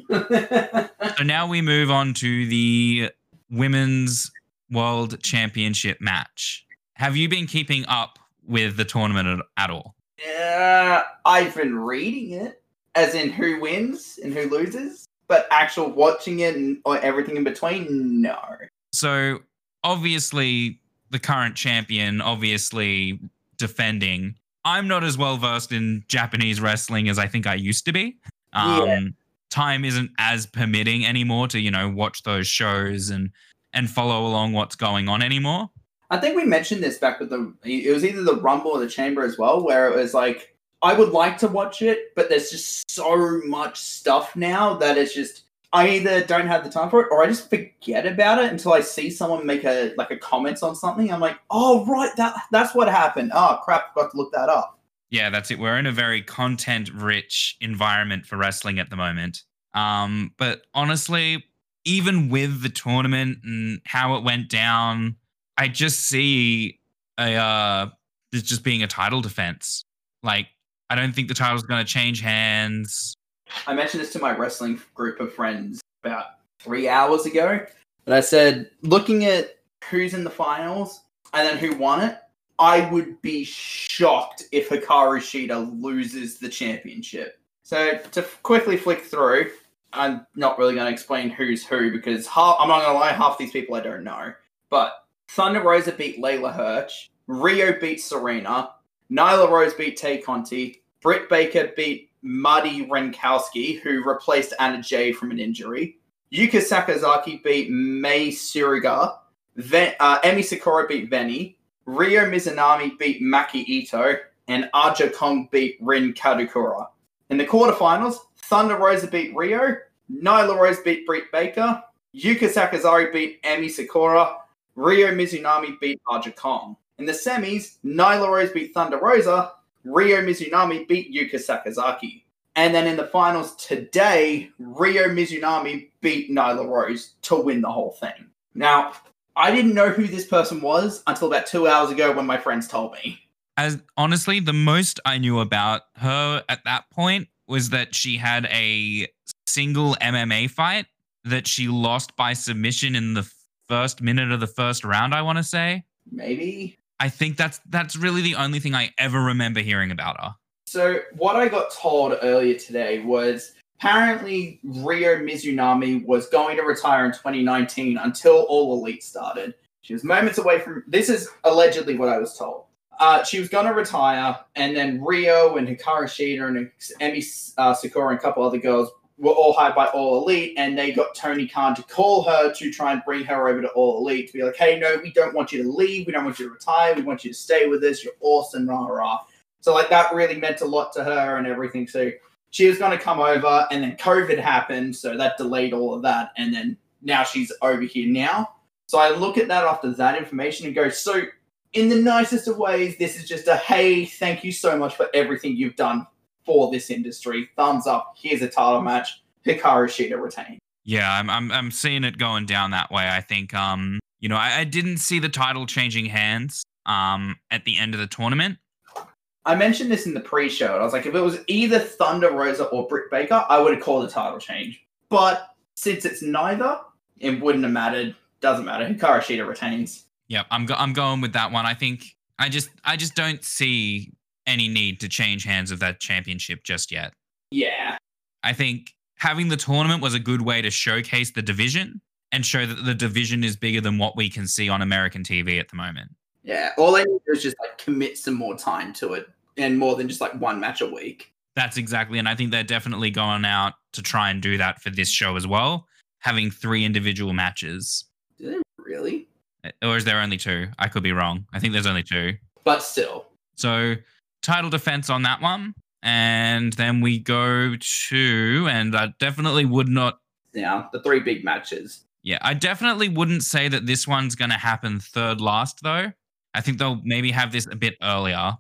So now we move on to the women's world championship match. Have you been keeping up with the tournament at, at all? Yeah, I've been reading it. as in who wins and who loses, but actual watching it and or everything in between, no. So obviously, the current champion, obviously defending. I'm not as well versed in Japanese wrestling as I think I used to be. Um, Yeah. Time isn't as permitting anymore to you know watch those shows and and follow along what's going on anymore. I think we mentioned this back with the. It was either the Rumble or the Chamber as well, where it was like I would like to watch it, but there's just so much stuff now that it's just I either don't have the time for it or I just forget about it until I see someone make a like a comment on something. I'm like, oh right, that that's what happened. Oh crap, I've got to look that up. Yeah, that's it. We're in a very content rich environment for wrestling at the moment. Um, but honestly, even with the tournament and how it went down, I just see a uh just being a title defense. Like, I don't think the title's gonna change hands. I mentioned this to my wrestling group of friends about three hours ago. And I said, looking at who's in the finals and then who won it, I would be shocked if Hikaru Shida loses the championship. So to quickly flick through, I'm not really going to explain who's who because half, I'm not going to lie, half these people I don't know. But Thunder Rosa beat Leyla Hirsch, Riho beat Serena, Nyla Rose beat Tay Conti, Britt Baker beat Madi Wrenkowski, who replaced Anna Jay from an injury. Yuka Sakazaki beat Mei Suruga. Ven- uh, Emi Sakura beat Veny. Ryo Mizunami beat Maki Itoh. And Aja Kong beat Rin Kadokura. In the quarterfinals, Thunder Rosa beat Rio. Nyla Rose beat Britt Baker. Yuka Sakazaki beat Emi Sakura. Ryo Mizunami beat Aja Kong. In the semis, Nyla Rose beat Thunder Rosa. Ryo Mizunami beat Yuka Sakazaki. And then in the finals today, Ryo Mizunami beat Nyla Rose to win the whole thing. Now, I didn't know who this person was until about two hours ago when my friends told me. As honestly, the most I knew about her at that point was that she had a single MMA fight that she lost by submission in the first minute of the first round, I want to say. Maybe. I think that's that's really the only thing I ever remember hearing about her. So, what I got told earlier today was apparently Ryo Mizunami was going to retire in 2019 until All Elite started. She was moments away from this, is allegedly what I was told. Uh, she was going to retire, and then Riho and Hikaru Shida and Emi uh, Sakura and a couple other girls were all hired by All Elite, and they got Tony Khan to call her to try and bring her over to All Elite to be like, hey, no, we don't want you to leave. We don't want you to retire. We want you to stay with us. You're awesome, rah, rah. So, like, that really meant a lot to her and everything. So, she was going to come over, and then COVID happened. So, that delayed all of that. And then now she's over here now. So, I look at that after that information and go, so, in the nicest of ways, this is just a hey, thank you so much for everything you've done for this industry. Thumbs up. Here's a title match. Hikaru Shida retained. Yeah, I'm I'm I'm seeing it going down that way. I think um, you know, I, I didn't see the title changing hands um at the end of the tournament. I mentioned this in the pre-show. I was like, if it was either Thunder Rosa or Britt Baker, I would have called a title change. But since it's neither, it wouldn't have mattered. Doesn't matter. Hikaru Shida retains. Yep, I'm go- I'm going with that one. I think I just I just don't see any need to change hands of that championship just yet. Yeah. I think having the tournament was a good way to showcase the division and show that the division is bigger than what we can see on American TV at the moment. Yeah. All they need to do is just like commit some more time to it and more than just like one match a week. That's exactly, and I think they're definitely going out to try and do that for this show as well, having three individual matches. Do they really? Uh, or is there only two? I could be wrong. I think there's only two. But still. So title defense on that one. And then we go to, and I definitely would not, Yeah, the three big matches. yeah, I definitely wouldn't say that this one's going to happen third last, though. I think they'll maybe have this a bit earlier.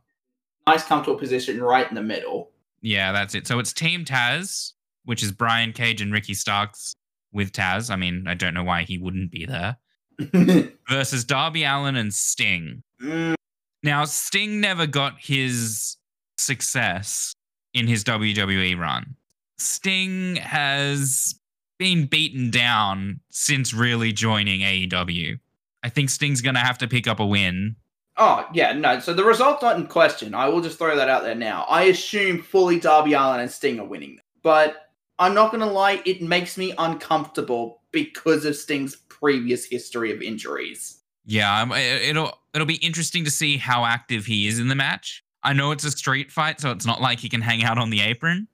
Nice comfortable position right in the middle. Yeah, that's it. So it's Team Taz, which is Brian Cage and Ricky Starks with Taz. I mean, I don't know why he wouldn't be there. Versus Darby Allin and Sting. Mm, Now, Sting never got his success in his WWE run. Sting has been beaten down since really joining AEW. I think Sting's going to have to pick up a win. Oh yeah, no. So the result's not in question. I will just throw that out there now. I assume fully Darby Allin and Sting are winning, but I'm not gonna lie. It makes me uncomfortable because of Sting's previous history of injuries. Yeah, it- it'll it'll be interesting to see how active he is in the match. I know it's a street fight, so it's not like he can hang out on the apron.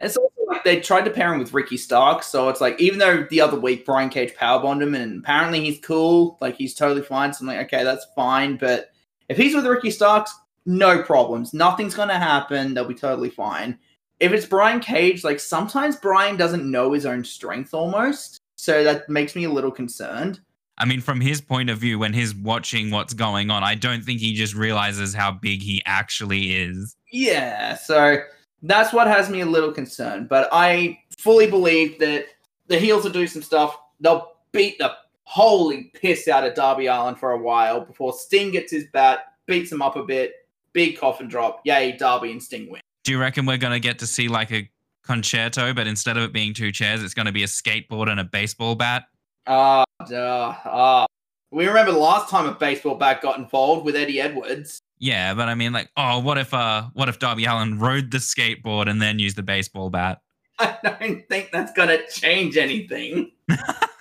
It's also like they tried to pair him with Ricky Stark, so it's like even though the other week Brian Cage powerbombed him and apparently he's cool, like he's totally fine. So I'm like, okay, that's fine. But if he's with Ricky Starks, no problems. Nothing's gonna happen. They'll be totally fine. If it's Brian Cage, like sometimes Brian doesn't know his own strength almost. So that makes me a little concerned. I mean, from his point of view, when he's watching what's going on, I don't think he just realizes how big he actually is. Yeah, so that's what has me a little concerned. But I fully believe that the heels will do some stuff. They'll beat the holy piss out of Darby Allin for a while before Sting gets his bat, beats him up a bit, big coffin drop. Yay, Darby and Sting win. Do you reckon we're gonna get to see like a con-chair-to, but instead of it being two chairs, it's gonna be a skateboard and a baseball bat? Ah, duh, ah. We remember the last time a baseball bat got involved with Eddie Edwards. Yeah, but I mean, like, oh, what if uh, what if Darby Allin rode the skateboard and then used the baseball bat? I don't think that's gonna change anything.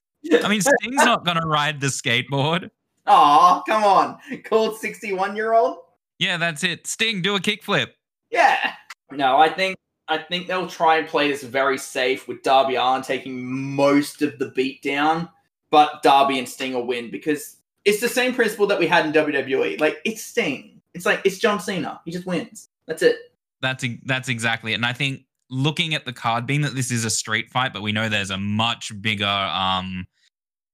I mean, Sting's not gonna ride the skateboard. Aw, come on. Called 61 year old? Yeah, that's it. Sting, do a kickflip. Yeah. No, I think I think they'll try and play this very safe with Darby Allin taking most of the beat down, but Darby and Sting will win because it's the same principle that we had in WWE. Like it's Sting. It's like it's John Cena. He just wins. That's it. That's that's exactly it. And I think looking at the card, being that this is a street fight, but we know there's a much bigger um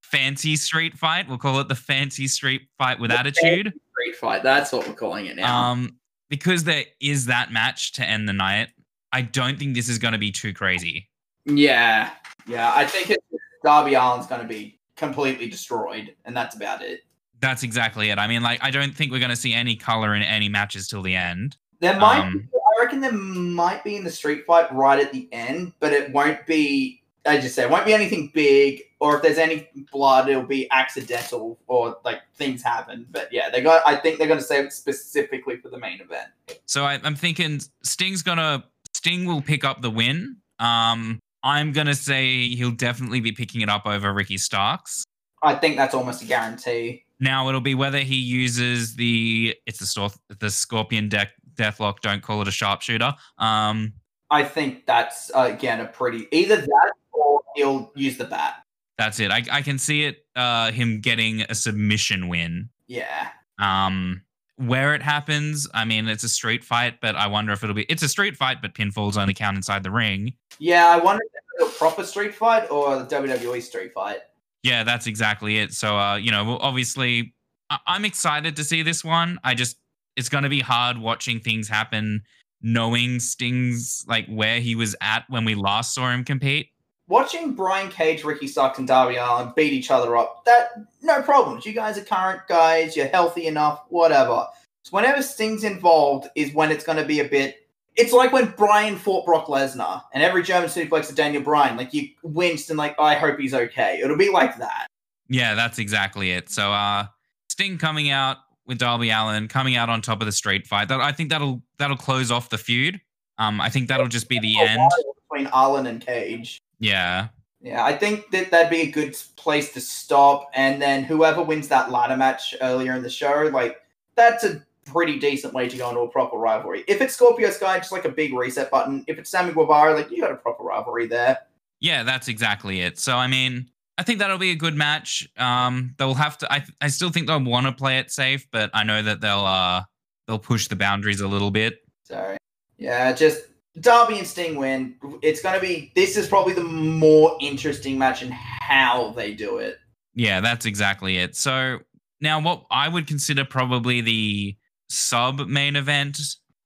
fancy street fight. We'll call it the fancy street fight with The attitude. Great fight. That's what we're calling it now. Um, because there is that match to end the night. I don't think this is going to be too crazy. yeah. Yeah. I think it, Darby Allin's gonna be completely destroyed, and that's about it. That's exactly it. I mean, like, I don't think we're going to see any color in any matches till the end. There might, Um, be, I reckon, there might be in the street fight right at the end, but it won't be. I just say it won't be anything big, or if there's any blood, it'll be accidental or like things happen. But yeah, they got. I think they're going to save it specifically for the main event. So I, I'm thinking Sting's gonna Sting will pick up the win. Um, I'm gonna say he'll definitely be picking it up over Ricky Starks. I think that's almost a guarantee. Now it'll be whether he uses the it's the the Scorpion deck Deathlock. Don't call it a sharpshooter. Um, I think that's uh, again a pretty either that or he'll use the bat. that's it. I, I can see it. Uh, him getting a submission win. Yeah. Um, where it happens, I mean, it's a street fight, but I wonder if it'll be. It's a street fight, but pinfalls only count inside the ring. Yeah, I wonder if it's a proper street fight or the WWE street fight. Yeah, that's exactly it. So, uh, you know, obviously, I- I'm excited to see this one. I just, it's going to be hard watching things happen, knowing Sting's like where he was at when we last saw him compete. watching Brian Cage, Ricky Starks, and Darby Allin beat each other up, that no problems. You guys are current guys, you're healthy enough, whatever. So whenever Sting's involved is when it's going to be a bit. It's like when Bryan fought Brock Lesnar, and every German suplex of Daniel Bryan, like you winced and like, I hope he's okay. It'll be like that. Yeah, that's exactly it. So, uh, Sting coming out with Darby Allin, coming out on top of the street fight. That I think that'll that'll close off the feud. Um, I think that'll just be the end. between Allin and Cage. Yeah, Yeah, I think that that'd be a good place to stop. And then whoever wins that ladder match earlier in the show, like that's a pretty decent way to go into a proper rivalry. If it's Scorpio Sky, just like a big reset button. If it's Sammy Guevara, like you got a proper rivalry there. yeah, that's exactly it. So, I mean, I think that'll be a good match. Um, they'll have to. I I still think they'll want to play it safe, but I know that they'll uh they'll push the boundaries a little bit. Sorry. yeah, just Darby and Sting win. It's gonna be. This is probably the more interesting match in how they do it. Yeah, that's exactly it. So now, what I would consider probably the sub main event,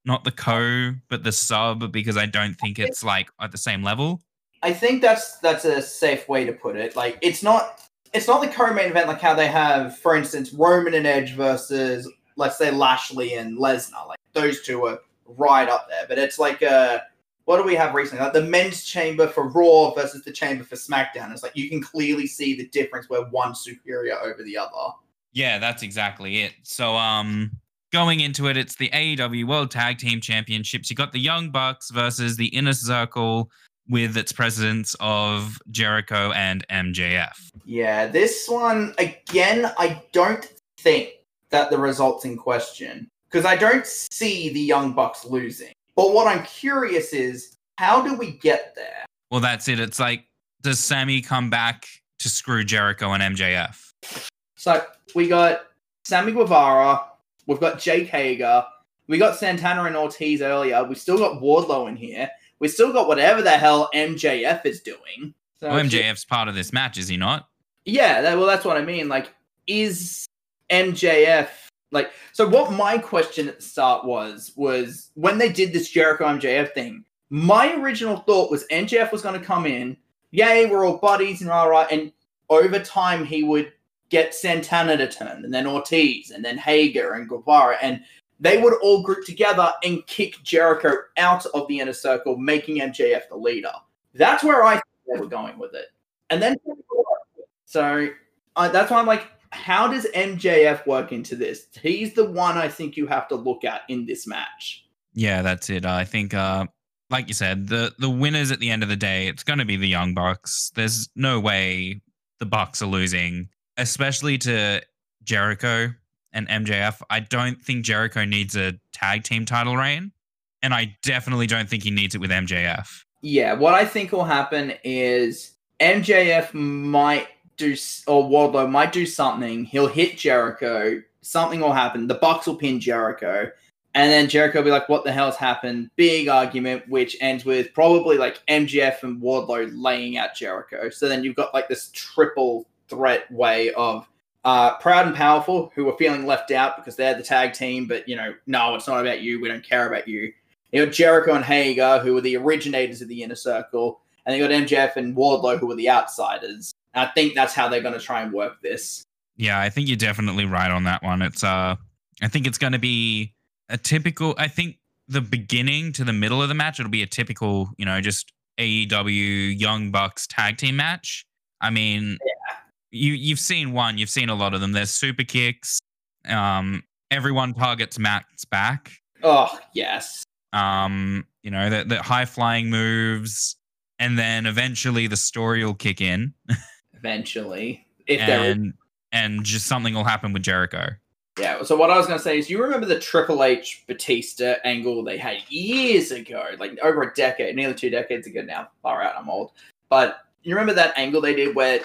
not the co, but the sub, because I don't think it's like at the same level. I think that's that's a safe way to put it. Like it's not it's not the co-main event like how they have, for instance, Roman and Edge versus let's say Lashley and Lesnar. Like those two are right up there. But it's like uh what do we have recently? Like the men's chamber for Raw versus the chamber for SmackDown. It's like you can clearly see the difference where one's superior over the other. Yeah, that's exactly it. So, um, going into it, it's the AEW World Tag Team Championships. You got the Young Bucks versus the Inner Circle with its presidents of Jericho and MJF. Yeah, this one again, I don't think that the results in question because I don't see the Young Bucks losing. But what I'm curious is how do we get there? Well, that's it. It's like, does Sammy come back to screw Jericho and MJF? So we got Sammy Guevara, we've got Jake Hager, we got Santana and Ortiz earlier, we still got Wardlow in here, we still got whatever the hell MJF is doing. So Well, MJF's part of this match, is he not? Yeah, that, well, that's what I mean. Like, is MJF like? So, what my question at the start was was when they did this Jericho MJF thing. My original thought was MJF was going to come in. Yay, we're all buddies and all right. And over time, he would get Santana to turn, and then Ortiz, and then Hager and Guevara, and they would all group together and kick Jericho out of the inner circle, making MJF the leader. That's where I think they were going with it. And then so uh, that's why I'm like, how does MJF work into this? He's the one I think you have to look at in this match. Yeah, that's it. I think, uh, like you said, the the winners at the end of the day, it's going to be the Young Bucks. There's no way the Bucks are losing, especially to Jericho and MJF. I don't think Jericho needs a tag team title reign, and I definitely don't think he needs it with MJF. Yeah, what I think will happen is MJF might do, or Wardlow might do something. He'll hit Jericho. Something will happen. The Bucks will pin Jericho. And then Jericho will be like, what the hell's happened? Big argument, which ends with probably like MJF and Wardlow laying out Jericho. So then you've got like this triple threat way of uh, Proud and Powerful, who were feeling left out because they're the tag team, but you know, no, it's not about you. We don't care about you. You got Jericho and Hager, who were the originators of the inner circle, and you got MJF and Wardlow, who were the outsiders. And I think that's how they're going to try and work this. Yeah, I think you're definitely right on that one. It's uh I think it's going to be a typical I think the beginning to the middle of the match it'll be a typical, you know, just AEW Young Bucks tag team match. I mean, you you've seen one, you've seen a lot of them. There's super kicks. Um everyone targets Matt's back. Oh yes, Um, you know, the, the high flying moves and then eventually the story will kick in eventually, if there is. and and just something will happen with Jericho. Yeah. So what I was going to say is, you remember the Triple H Batista angle they had years ago, like over a decade, nearly two decades ago now. Far out, I'm old. But you remember that angle they did where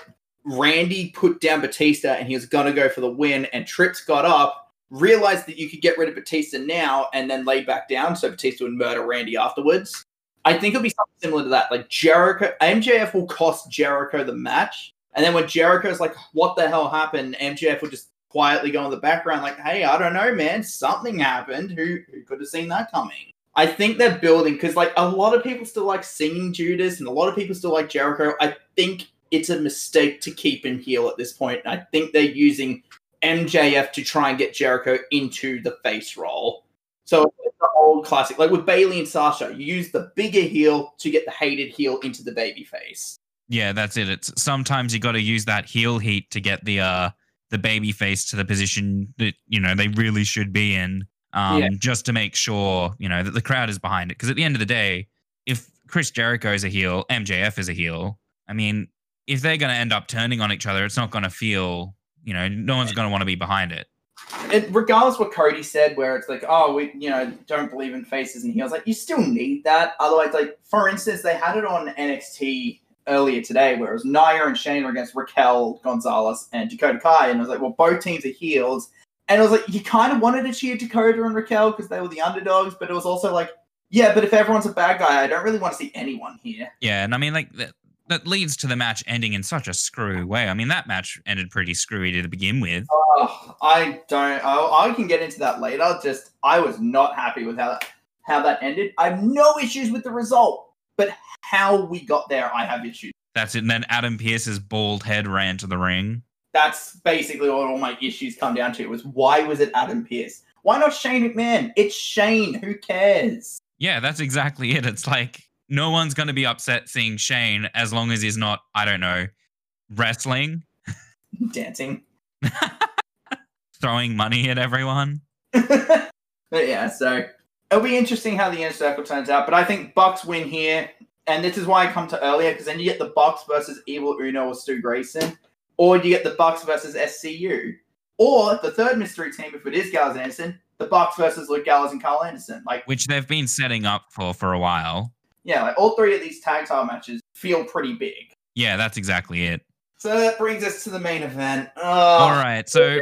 Randy put down Batista and he was to go for the win, and Trips got up, realized that you could get rid of Batista now, and then laid back down, so Batista would murder Randy afterwards. I think it'll be something similar to that. Like Jericho, MJF will cost Jericho the match, and then when Jericho's like, "What the hell happened?" MJF will just quietly go in the background, like, "Hey, I don't know, man. Something happened. Who who could have seen that coming?" I think they're building because like a lot of people still like singing Judas, and a lot of people still like Jericho. I think it's a mistake to keep him heel at this point. I think they're using MJF to try and get Jericho into the face role. So it's the old classic, like with Bayley and Sasha, you use the bigger heel to get the hated heel into the baby face. Yeah, that's it. It's sometimes you got to use that heel heat to get the uh the baby face to the position that you know they really should be in, um, Yeah. just to make sure you know that the crowd is behind it. Because at the end of the day, if Chris Jericho is a heel, MJF is a heel. I mean, if they're going to end up turning on each other, it's not going to feel you know no one's going to want to be behind it. And regardless what Cody said, where it's like, oh, we, you know, don't believe in faces and heels, like you still need that. Otherwise, like for instance, they had it on NXT earlier today, where it was Nia and Shayna against Raquel Gonzalez and Dakota Kai, and I was like, well, both teams are heels, and I was like, you kind of wanted to cheer Dakota and Raquel because they were the underdogs, but it was also like, yeah, but if everyone's a bad guy, I don't really want to see anyone here. Yeah, and I mean like that leads to the match ending in such a screwy way. I mean that match ended pretty screwy to begin with. Oh, I don't. I, I can get into that later. Just I was not happy with how that how that ended. I have no issues with the result, but how we got there, I have issues. That's it. And then Adam Pearce's bald head ran to the ring. That's basically what all my issues come down to. Was why was it Adam Pearce? Why not Shane McMahon? It's Shane. Who cares? Yeah, that's exactly it. It's like no one's going to be upset seeing Shane as long as he's not, I don't know, wrestling, Dancing. throwing money at everyone. but yeah, so it'll be interesting how the inner circle turns out. But I think Bucks win here, and this is why I come to earlier because then you get the Bucks versus Evil Uno or Stu Grayson, or you get the Bucks versus SCU, or the third mystery team if it is Gallows Anderson, the Bucks versus Luke Gallows and Karl Anderson. Like, Which they've been setting up for for a while. Yeah, like all three of these tag title matches feel pretty big. Yeah, that's exactly it. So that brings us to the main event. Oh, All right. So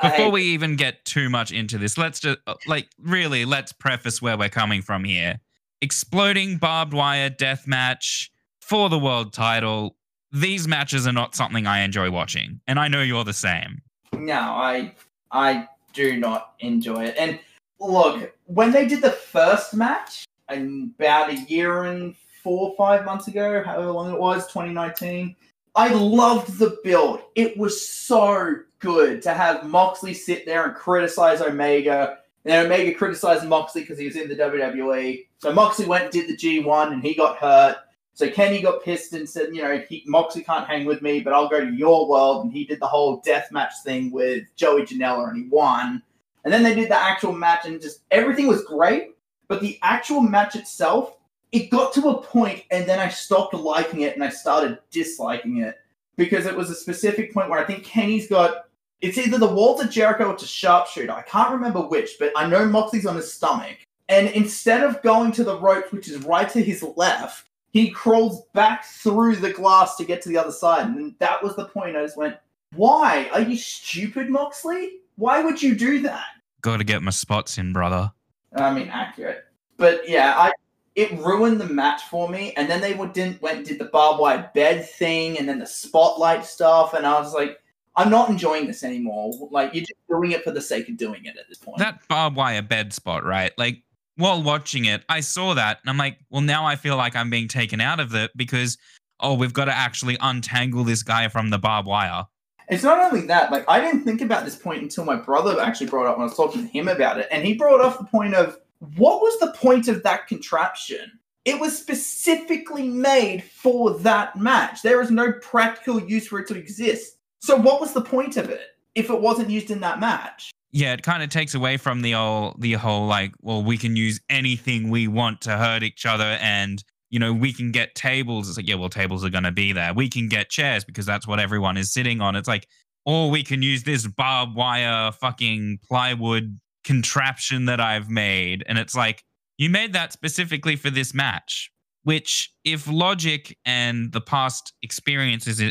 before we even get too much into this, let's just uh, like really let's preface where we're coming from here. Exploding barbed wire death match for the world title. These matches are not something I enjoy watching, and I know you're the same. No, I I do not enjoy it. And look, when they did the first match, about a year and four or five months ago, however long it was, 2019, I loved the build. It was so good to have Moxley sit there and criticize Omega. And Omega criticized Moxley because he was in the WWE. So Moxley went and did the G1 and he got hurt. So Kenny got pissed and said, you know, he, Moxley can't hang with me, but I'll go to your world. And he did the whole death match thing with Joey Janela and he won. And then they did the actual match and just everything was great. But the actual match itself, it got to a point and then I stopped liking it and I started disliking it because it was a specific point where I think Kenny's got it's either the of Jericho or a sharpshooter. I can't remember which, but I know Moxley's on his stomach. And instead of going to the ropes, which is right to his left, he crawls back through the glass to get to the other side. And that was the point. I just went, Why? Are you stupid, Moxley? Why would you do that? Got to get my spots in, brother. I mean, accurate. But yeah, I it ruined the match for me. And then they didn't went did the barbed wire bed thing, and then the spotlight stuff, and I was like, I'm not enjoying this anymore. Like you're just doing it for the sake of doing it at this point. That barbed wire bed spot, right? Like while watching it, I saw that and I'm like, well, now I feel like I'm being taken out of it because, oh, we've got to actually untangle this guy from the barbed wire. It's not only that, like I didn't think about this point until my brother actually brought up when I was talking to him about it, and he brought up the point of what was the point of that contraption? It was specifically made for that match. There is no practical use for it to exist. So what was the point of it if it wasn't used in that match? Yeah, it kind of takes away from the whole the whole like, well, we can use anything we want to hurt each other and you know, we can get tables. It's like, yeah, well, tables are gonna be there. We can get chairs because that's what everyone is sitting on. It's like, or we can use this barbed wire fucking plywood contraption that I've made. And it's like, you made that specifically for this match. Which, if logic and the past experiences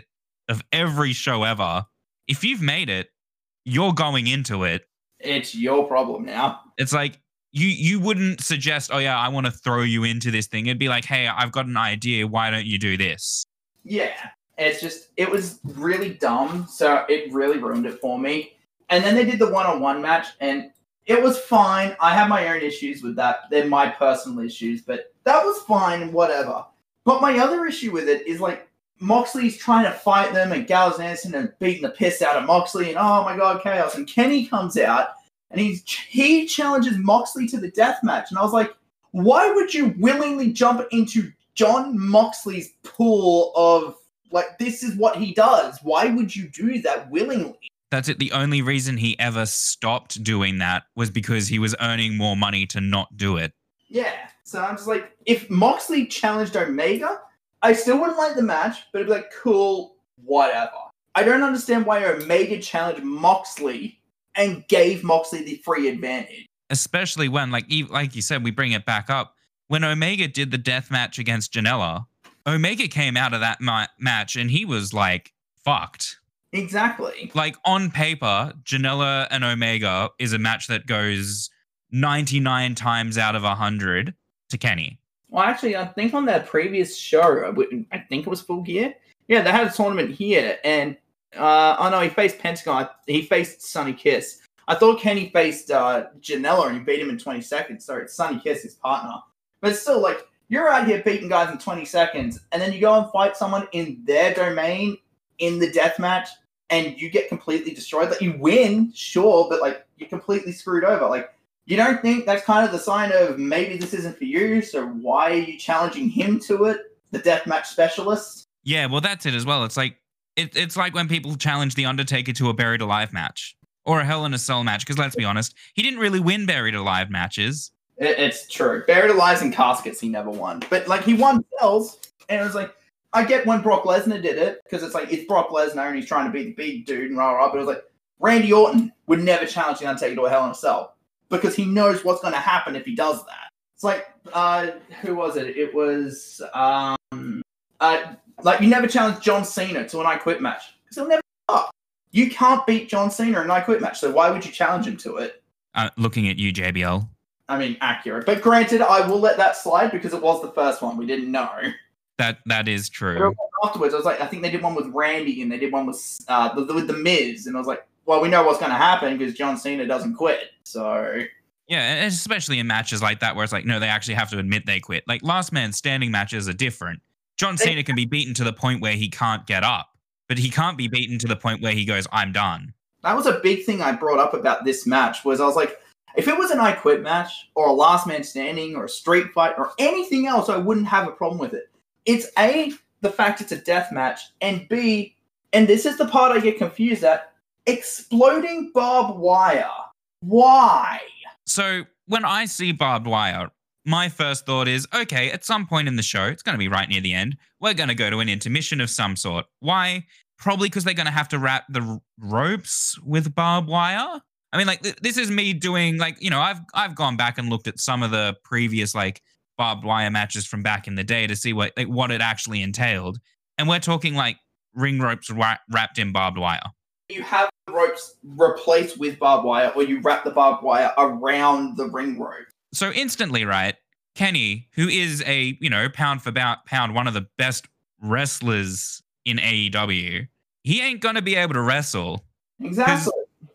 of every show ever, if you've made it, you're going into it. It's your problem now. It's like you you wouldn't suggest, oh yeah, I want to throw you into this thing. It'd be like, hey, I've got an idea. Why don't you do this? Yeah. It's just it was really dumb, so it really ruined it for me. And then they did the one-on-one match and it was fine. I have my own issues with that. They're my personal issues, but that was fine whatever. But my other issue with it is like Moxley's trying to fight them and Gallows and Anderson and beating the piss out of Moxley and oh my god, chaos. And Kenny comes out and he's he challenges Moxley to the death match. And I was like, why would you willingly jump into Jon Moxley's pool of like this is what he does? Why would you do that willingly? That's it. The only reason he ever stopped doing that was because he was earning more money to not do it. Yeah. So I'm just like, if Moxley challenged Omega, I still wouldn't like the match, but it'd be like, cool, whatever. I don't understand why Omega challenged Moxley and gave Moxley the free advantage. Especially when, like, like you said, we bring it back up. When Omega did the death match against Janela, Omega came out of that ma- match and he was like fucked. Exactly. Like on paper, Janela and Omega is a match that goes 99 times out of 100 to Kenny. Well, actually, I think on that previous show, I think it was Full Gear. Yeah, they had a tournament here, and uh, oh no, he faced Pentagon. He faced Sonny Kiss. I thought Kenny faced uh, Janela and he beat him in 20 seconds. Sorry, it's Sonny Kiss, his partner. But still, like, you're out here beating guys in 20 seconds, and then you go and fight someone in their domain in the death match, and you get completely destroyed. Like, you win, sure, but like, you're completely screwed over. Like, you don't think that's kind of the sign of maybe this isn't for you, so why are you challenging him to it, the deathmatch specialist? Yeah, well, that's it as well. It's like it, it's like when people challenge the Undertaker to a buried alive match. or a Hell in a Cell match. Because let's be honest, he didn't really win buried alive matches. It, it's true. Buried alive in caskets, he never won. But like he won cells, and it was like I get when Brock Lesnar did it because it's like it's Brock Lesnar and he's trying to be the big dude and rah rah. But it was like Randy Orton would never challenge the Undertaker to a Hell in a Cell because he knows what's going to happen if he does that. It's like uh, who was it? It was um, uh, like you never challenge John Cena to an I Quit match because he'll never up. You can't beat John Cena in an I Quit match, so why would you challenge him to it? Uh, looking at you, JBL. I mean, accurate. But granted, I will let that slide because it was the first one. We didn't know. That that is true. Afterwards, I was like, I think they did one with Randy and they did one with uh, the, with the Miz, and I was like, well, we know what's going to happen because John Cena doesn't quit. So Yeah, especially in matches like that where it's like, no, they actually have to admit they quit. Like last man standing matches are different. John Cena can be beaten to the point where he can't get up, but he can't be beaten to the point where he goes, I'm done. that was a big thing I brought up about this match. Was I was like, if it was an I Quit match or a Last Man Standing or a Street Fight or anything else, I wouldn't have a problem with it. It's a the fact it's a death match, and B, and this is the part I get confused at: exploding barbed wire. Why? So when I see barbed wire, my first thought is, okay, at some point in the show, it's going to be right near the end, we're going to go to an intermission of some sort. Why? Probably because they're going to have to wrap the ropes with barbed wire. I mean, like th- this is me doing like you know I've I've gone back and looked at some of the previous like barbed wire matches from back in the day to see what like, what it actually entailed, and we're talking like ring ropes wrapped in barbed wire. You have ropes replaced with barbed wire, or you wrap the barbed wire around the ring rope. So instantly, right? Kenny, who is a you know pound for pound one of the best wrestlers in AEW, he ain't gonna be able to wrestle. Exactly.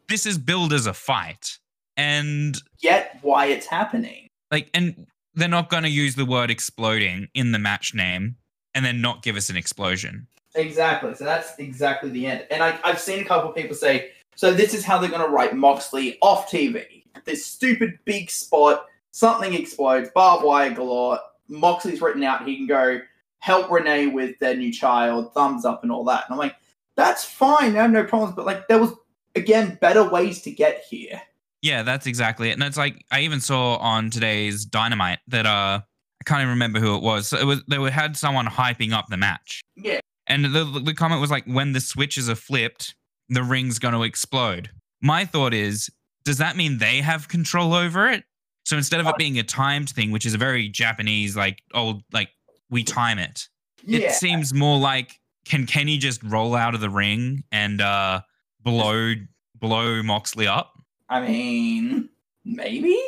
This is billed as a fight, and yet, why it's happening. like, and they're not gonna use the word exploding in the match name, and then not give us an explosion. Exactly. So that's exactly the end. And I, I've seen a couple of people say, so this is how they're going to write Moxley off TV. This stupid big spot, something explodes, barbed wire galore. Moxley's written out. He can go help Renee with their new child, thumbs up, and all that. And I'm like, that's fine. I have no problems. But like, there was again better ways to get here. Yeah, that's exactly it. And it's like I even saw on today's Dynamite that uh I can't even remember who it was. So it was they were, had someone hyping up the match. Yeah. And the, the comment was like, when the switches are flipped, the ring's going to explode. My thought is, does that mean they have control over it? So instead of it being a timed thing, which is a very Japanese, like old, like we time it, Yeah. it seems more like can Kenny just roll out of the ring and uh, blow blow Moxley up? I mean, maybe.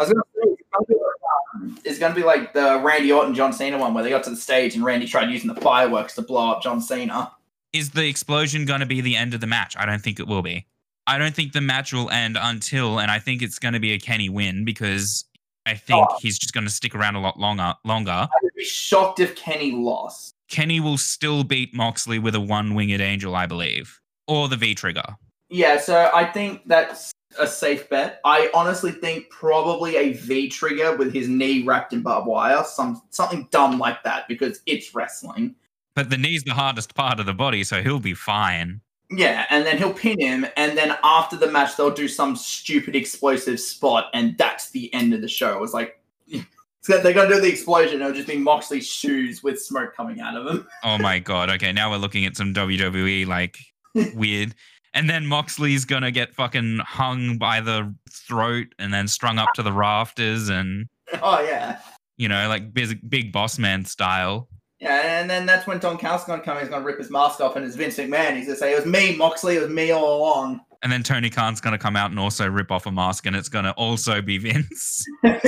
I was gonna say it's gonna like, um, it's gonna be like the Randy Orton John Cena one where they got to the stage and Randy tried using the fireworks to blow up John Cena. Is the explosion going to be the end of the match? I don't think it will be. I don't think the match will end until, and I think it's going to be a Kenny win because I think Oh. he's just going to stick around a lot longer. Longer. I would be shocked if Kenny lost. Kenny will still beat Moxley with a one-winged angel, I believe, or the V trigger. Yeah, so I think that's a safe bet. I honestly think probably a V trigger with his knee wrapped in barbed wire, some something dumb like that because it's wrestling. But the knee's the hardest part of the body, so he'll be fine. Yeah, and then he'll pin him, and then after the match, they'll do some stupid explosive spot, and that's the end of the show. It's like so they're gonna do the explosion. It'll just be Moxley's shoes with smoke coming out of them. Oh my god. Okay, now we're looking at some WWE like weird. And then Moxley's gonna get fucking hung by the throat and then strung up to the rafters and oh yeah, you know, like big big boss man style. Yeah, and then that's when Don Callis gonna come. He's gonna rip his mask off, and it's Vince McMahon. He's gonna say, "It was me, Moxley. It was me all along." And then Tony Khan's gonna come out and also rip off a mask and it's gonna also be Vince. but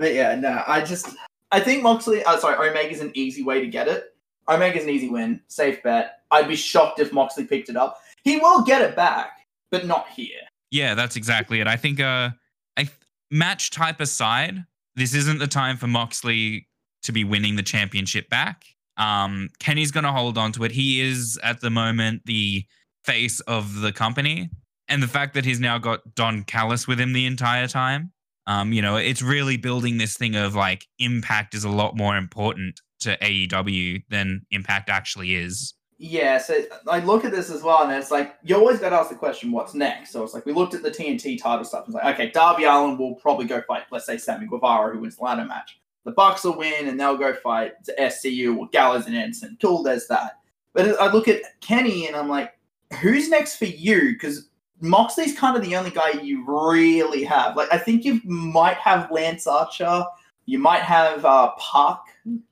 yeah, no, I just I think Moxley. Uh, sorry, Omega's an easy way to get it. Omega's an easy win, safe bet. I'd be shocked if Moxley picked it up. He will get it back, but not here. Yeah, that's exactly it. I think uh I match type aside, this isn't the time for Moxley to be winning the championship back. Um Kenny's going to hold on to it. He is at the moment the face of the company and the fact that he's now got Don Callis with him the entire time. Um you know, it's really building this thing of like impact is a lot more important to AEW than impact actually is. Yeah, so I look at this as well, and it's like you always got to ask the question, "What's next?" So it's like we looked at the TNT title stuff. It's like, okay, Darby Allin will probably go fight, let's say Sammy Guevara, who wins the ladder match. The Bucks will win, and they'll go fight the SCU or Gallows and Anderson. Cool, there's that. But I look at Kenny, and I'm like, who's next for you? Because Moxley's kind of the only guy you really have. Like, I think you might have Lance Archer, you might have uh, Pac,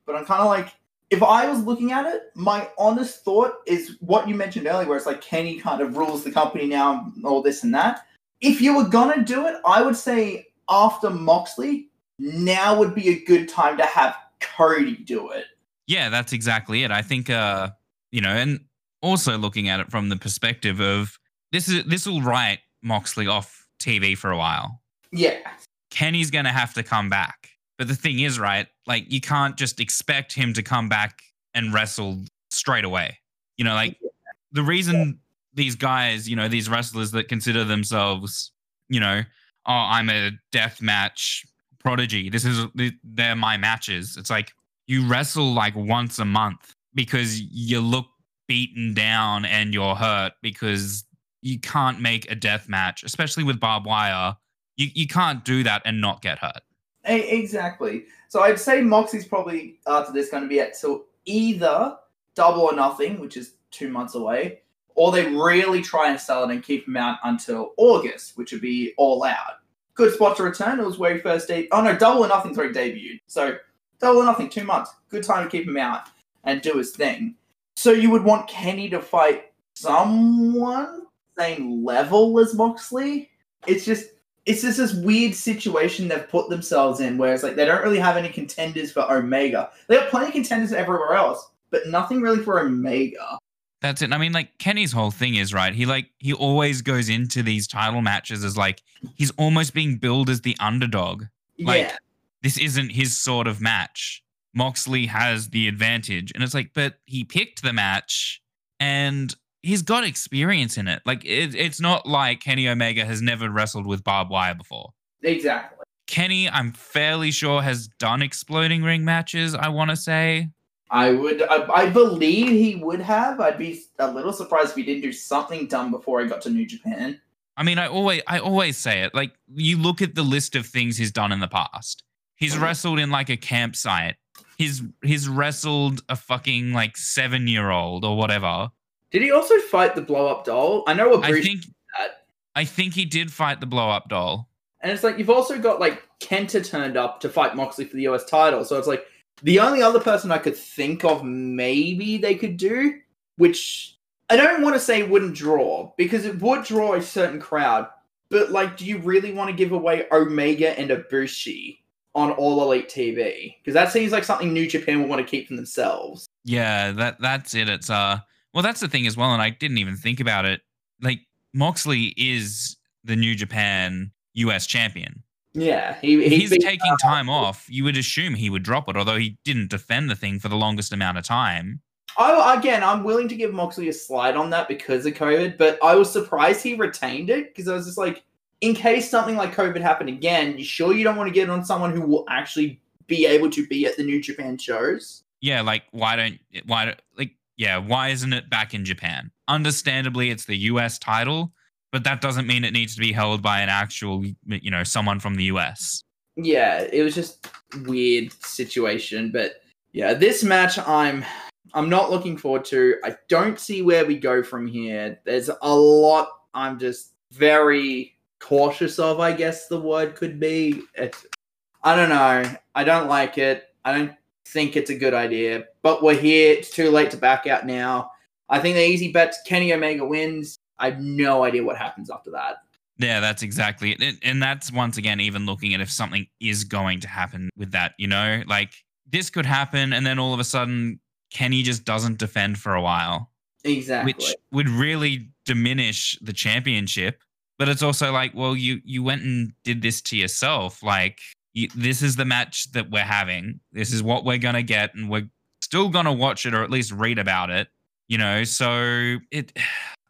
but I'm kind of like if I was looking at it, my honest thought is what you mentioned earlier, where it's like Kenny kind of rules the company now, all this and that. If you were gonna do it, I would say after Moxley, now would be a good time to have Cody do it. Yeah, that's exactly it. I think, uh, you know, and also looking at it from the perspective of this is this will write Moxley off TV for a while. Yeah, Kenny's gonna have to come back. But the thing is, right? Like you can't just expect him to come back and wrestle straight away. You know, like the reason these guys, you know, these wrestlers that consider themselves, you know, oh, I'm a death match prodigy. This is they're my matches. It's like you wrestle like once a month because you look beaten down and you're hurt because you can't make a death match, especially with barbed wire. You you can't do that and not get hurt. Exactly. So I'd say Moxie's probably uh, after this going to be at till either double or nothing, which is two months away, or they really try and sell it and keep him out until August, which would be all out. Good spot to return. It was where he first debuted. Oh no, double or nothing. Sorry, debuted. So double or nothing, two months. Good time to keep him out and do his thing. So you would want Kenny to fight someone same level as Moxley. It's just it's just this weird situation they've put themselves in where it's like they don't really have any contenders for Omega. They have plenty of contenders everywhere else, but nothing really for Omega. That's it. I mean, like Kenny's whole thing is right. He like he always goes into these title matches as like he's almost being billed as the underdog. Like yeah. this isn't his sort of match. Moxley has the advantage, and it's like, but he picked the match, and he's got experience in it. Like it, it's not like Kenny Omega has never wrestled with barbed wire before. Exactly. Kenny, I'm fairly sure has done exploding ring matches. I want to say. I would, I, I, believe he would have. I'd be a little surprised if he didn't do something dumb before he got to New Japan. I mean, I always, I always say it. Like you look at the list of things he's done in the past. He's wrestled in like a campsite. He's he's wrestled a fucking like seven year old or whatever. Did he also fight the blow up doll? I know a I think that. I think he did fight the blow up doll. And it's like you've also got like Kenta turned up to fight Moxley for the US title. So it's like the only other person I could think of maybe they could do, which I don't want to say wouldn't draw, because it would draw a certain crowd. But like, do you really want to give away Omega and Ibushi on All Elite TV? Because that seems like something New Japan would want to keep for themselves. Yeah, that that's it. It's uh well, that's the thing as well, and I didn't even think about it. Like Moxley is the New Japan US champion. Yeah, he, he's taking time off. You would assume he would drop it, although he didn't defend the thing for the longest amount of time. I, again, I'm willing to give Moxley a slide on that because of COVID, but I was surprised he retained it because I was just like, in case something like COVID happened again, you sure you don't want to get on someone who will actually be able to be at the New Japan shows? Yeah, like why don't why don't like yeah, why isn't it back in Japan? Understandably, it's the US title, but that doesn't mean it needs to be held by an actual, you know, someone from the US. Yeah, it was just weird situation, but yeah, this match I'm I'm not looking forward to. I don't see where we go from here. There's a lot I'm just very cautious of, I guess the word could be. It's, I don't know. I don't like it. I don't think it's a good idea. But we're here. It's too late to back out now. I think the easy bet's Kenny Omega wins. I have no idea what happens after that. Yeah, that's exactly it. And that's once again, even looking at if something is going to happen with that, you know, like this could happen. And then all of a sudden, Kenny just doesn't defend for a while. Exactly. Which would really diminish the championship. But it's also like, well, you you went and did this to yourself. Like, you, this is the match that we're having. This is what we're gonna get, and we're still gonna watch it or at least read about it. You know, so it.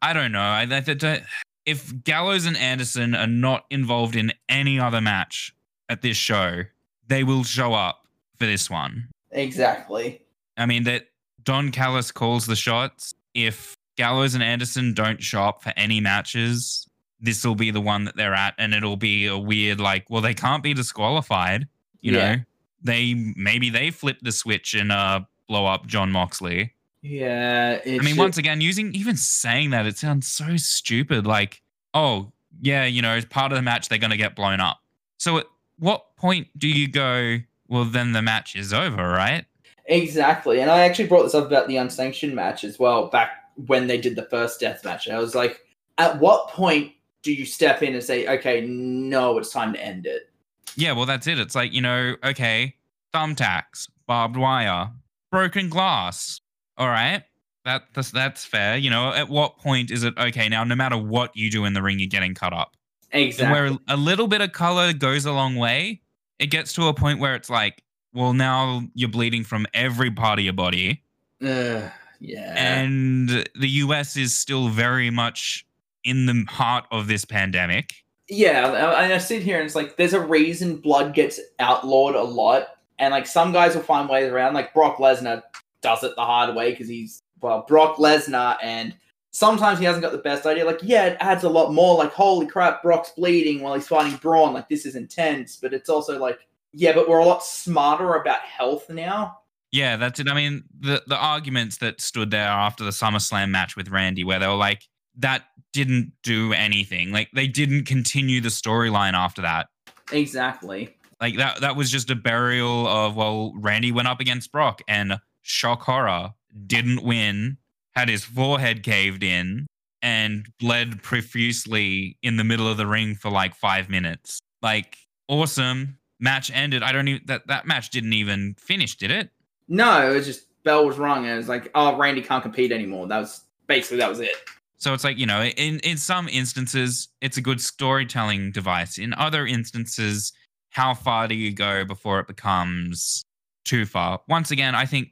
I don't know. I, I, I, if Gallows and Anderson are not involved in any other match at this show, they will show up for this one. Exactly. I mean that Don Callis calls the shots. if Gallows and Anderson don't show up for any matches, this will be the one that they're at, and it'll be a weird like, well, they can't be disqualified. You Yeah. know, they maybe they flip the switch and uh blow up Jon Moxley. Yeah. I mean, once again, using even saying that, it sounds so stupid. Like, oh yeah, you know, as part of the match, they're gonna get blown up. So at what point do you go? Well, then the match is over, right? Exactly. And I actually brought this up about the unsanctioned match as well back when they did the first death match. I was like, at what point do you step in and say, okay, no, it's time to end it? Yeah, well, that's it. It's like, you know, okay, thumbtacks, barbed wire, broken glass. All right. That, that's, that's fair. You know, at what point is it okay now, no matter what you do in the ring, you're getting cut up? And Exactly. where a little bit of color goes a long way, it gets to a point where it's like, well, now you're bleeding from every part of your body. Ugh, yeah. And the US is still very much in the heart of this pandemic. yeah. and I sit here and it's like, there's a reason blood gets outlawed a lot. And like some guys will find ways around. Like Brock Lesnar does it the hard way because he's, well, Brock Lesnar and sometimes he hasn't got the best idea. Like, yeah, it adds a lot more. Like, holy crap, Brock's bleeding while he's fighting Braun. Like, this is intense. But it's also like, yeah, but we're a lot smarter about health now. Yeah, that's it. I mean, the the arguments that stood there after the SummerSlam match with Randy, where they were like, that didn't do anything. Like they didn't continue the storyline after that. Exactly. Like that that was just a burial of well, Randy went up against Brock and shock horror, didn't win, had his forehead caved in, and bled profusely in the middle of the ring for like five minutes. Like, awesome. Match ended. I don't even that, that match didn't even finish, did it? No, it was just bell was rung, and it was like, oh, Randy can't compete anymore. That was basically that was it. So it's like, you know, in, in some instances, it's a good storytelling device. In other instances, how far do you go before it becomes too far? Once again, I think,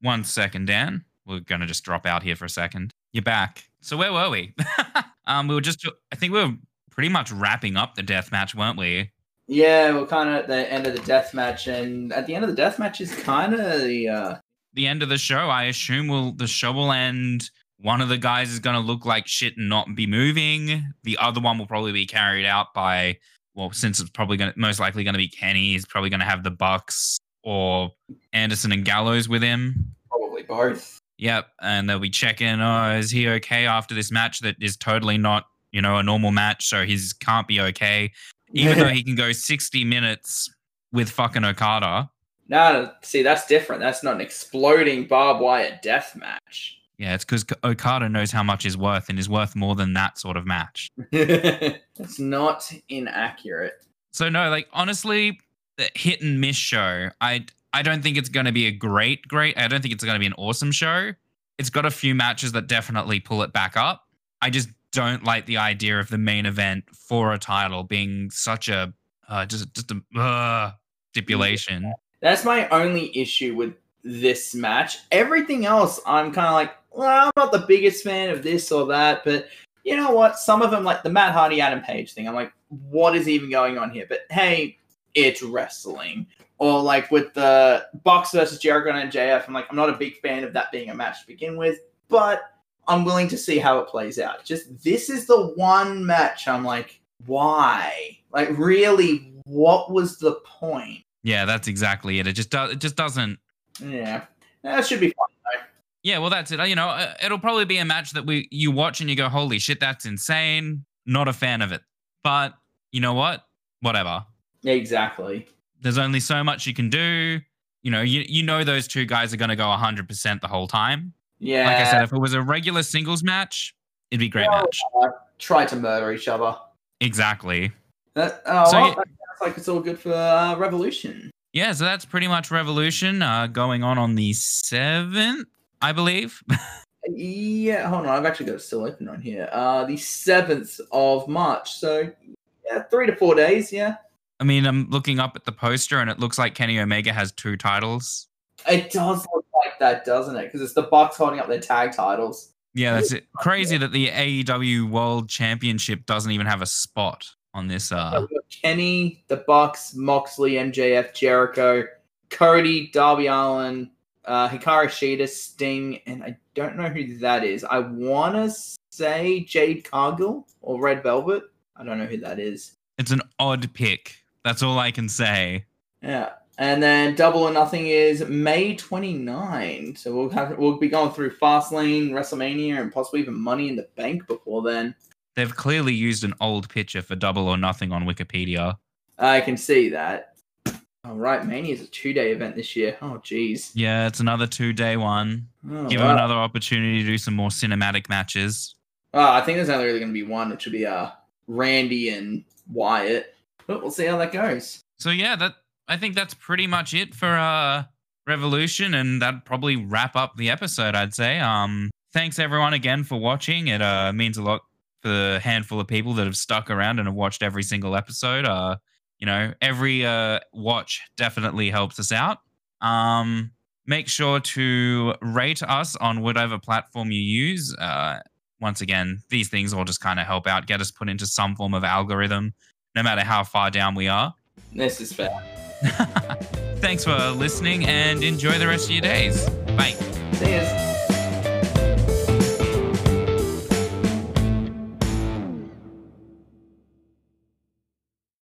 one second, Dan. We're going to just drop out here for a second. You're back. So where were we? um, we were just, I think we were pretty much wrapping up the death match, weren't we? Yeah, we're kind of at the end of the death match, and at the end of the death match is kind of the uh, The end of the show, I assume will the show will end. One of the guys is going to look like shit and not be moving. The other one will probably be carried out by well, since it's probably going to most likely going to be Kenny, he's probably going to have the Bucks or Anderson and Gallows with him. probably both. Yep, and they'll be checking. Oh, is he okay after this match that is totally not you know a normal match? So he's can't be okay, even though he can go sixty minutes with fucking Okada. No, see, that's different. That's not an exploding barbed wire death match. Yeah, it's because Okada knows how much is worth and is worth more than that sort of match. It's not inaccurate. So no, like honestly, the hit and miss show. I I don't think it's going to be a great, great. I don't think it's going to be an awesome show. It's got a few matches that definitely pull it back up. I just don't like the idea of the main event for a title being such a uh, just just a uh, stipulation. That's my only issue with this match. Everything else, I'm kind of like, well, I'm not the biggest fan of this or that, but you know what? Some of them, like the Matt Hardy Adam Page thing, I'm like, what is even going on here? But hey, it's wrestling. Or like with the Bucks versus Jericho and JF, I'm like, I'm not a big fan of that being a match to begin with, but I'm willing to see how it plays out. Just this is the one match I'm like, why? Like, really, what was the point? Yeah, that's exactly it. It just does. It just doesn't. Yeah, that should be fun. Yeah, well, that's it. You know, uh, it'll probably be a match that we you watch and you go, "Holy shit, that's insane!" Not a fan of it, but you know what? Whatever. Exactly. There's only so much you can do. You know, you you know those two guys are going to go 100 percent the whole time. Yeah. Like I said, if it was a regular singles match, it'd be great Well, match. uh, try to murder each other. Exactly. That, oh, So well, you- that sounds like it's all good for uh, Revolution. Yeah, so that's pretty much Revolution uh, going on on the seventh, I believe. Yeah, hold on. I've actually got it still open on here. Uh, the seventh of March. So yeah, three to four days. Yeah, I mean, I'm looking up at the poster and it looks like Kenny Omega has two titles. it does look like that, doesn't it? Because it's the Bucks holding up their tag titles. Yeah, that's it. Crazy that the AEW World Championship doesn't even have a spot on this. Uh, Kenny, the Bucks, Moxley, MJF, Jericho, Cody, Darby Allin, uh, Hikaru Shida, Sting, and I don't know who that is. I want to say Jade Cargill or Red Velvet. I don't know who that is. It's an odd pick. That's all I can say. Yeah. And then Double or Nothing is May 29. So we'll have we'll be going through Fastlane, WrestleMania, and possibly even Money in the Bank before then. They've clearly used an old picture for Double or Nothing on Wikipedia. I can see that. All right, Mania is a two-day event this year. Oh, jeez. Yeah, it's another two day one. Oh, Give them another opportunity to do some more cinematic matches. Oh, I think there's only really going to be one, which will be uh Randy and Wyatt. But we'll see how that goes. So yeah, that I think that's pretty much it for uh Revolution, and that'd probably wrap up the episode, I'd say. Um thanks everyone again for watching. It uh means a lot for the handful of people that have stuck around and have watched every single episode. Uh you know, every uh watch definitely helps us out. Um make sure to rate us on whatever platform you use. Uh once again, these things all just kind of help out, get us put into some form of algorithm, no matter how far down we are. This is fair. Thanks for listening and enjoy the rest of your days. Bye. See yous.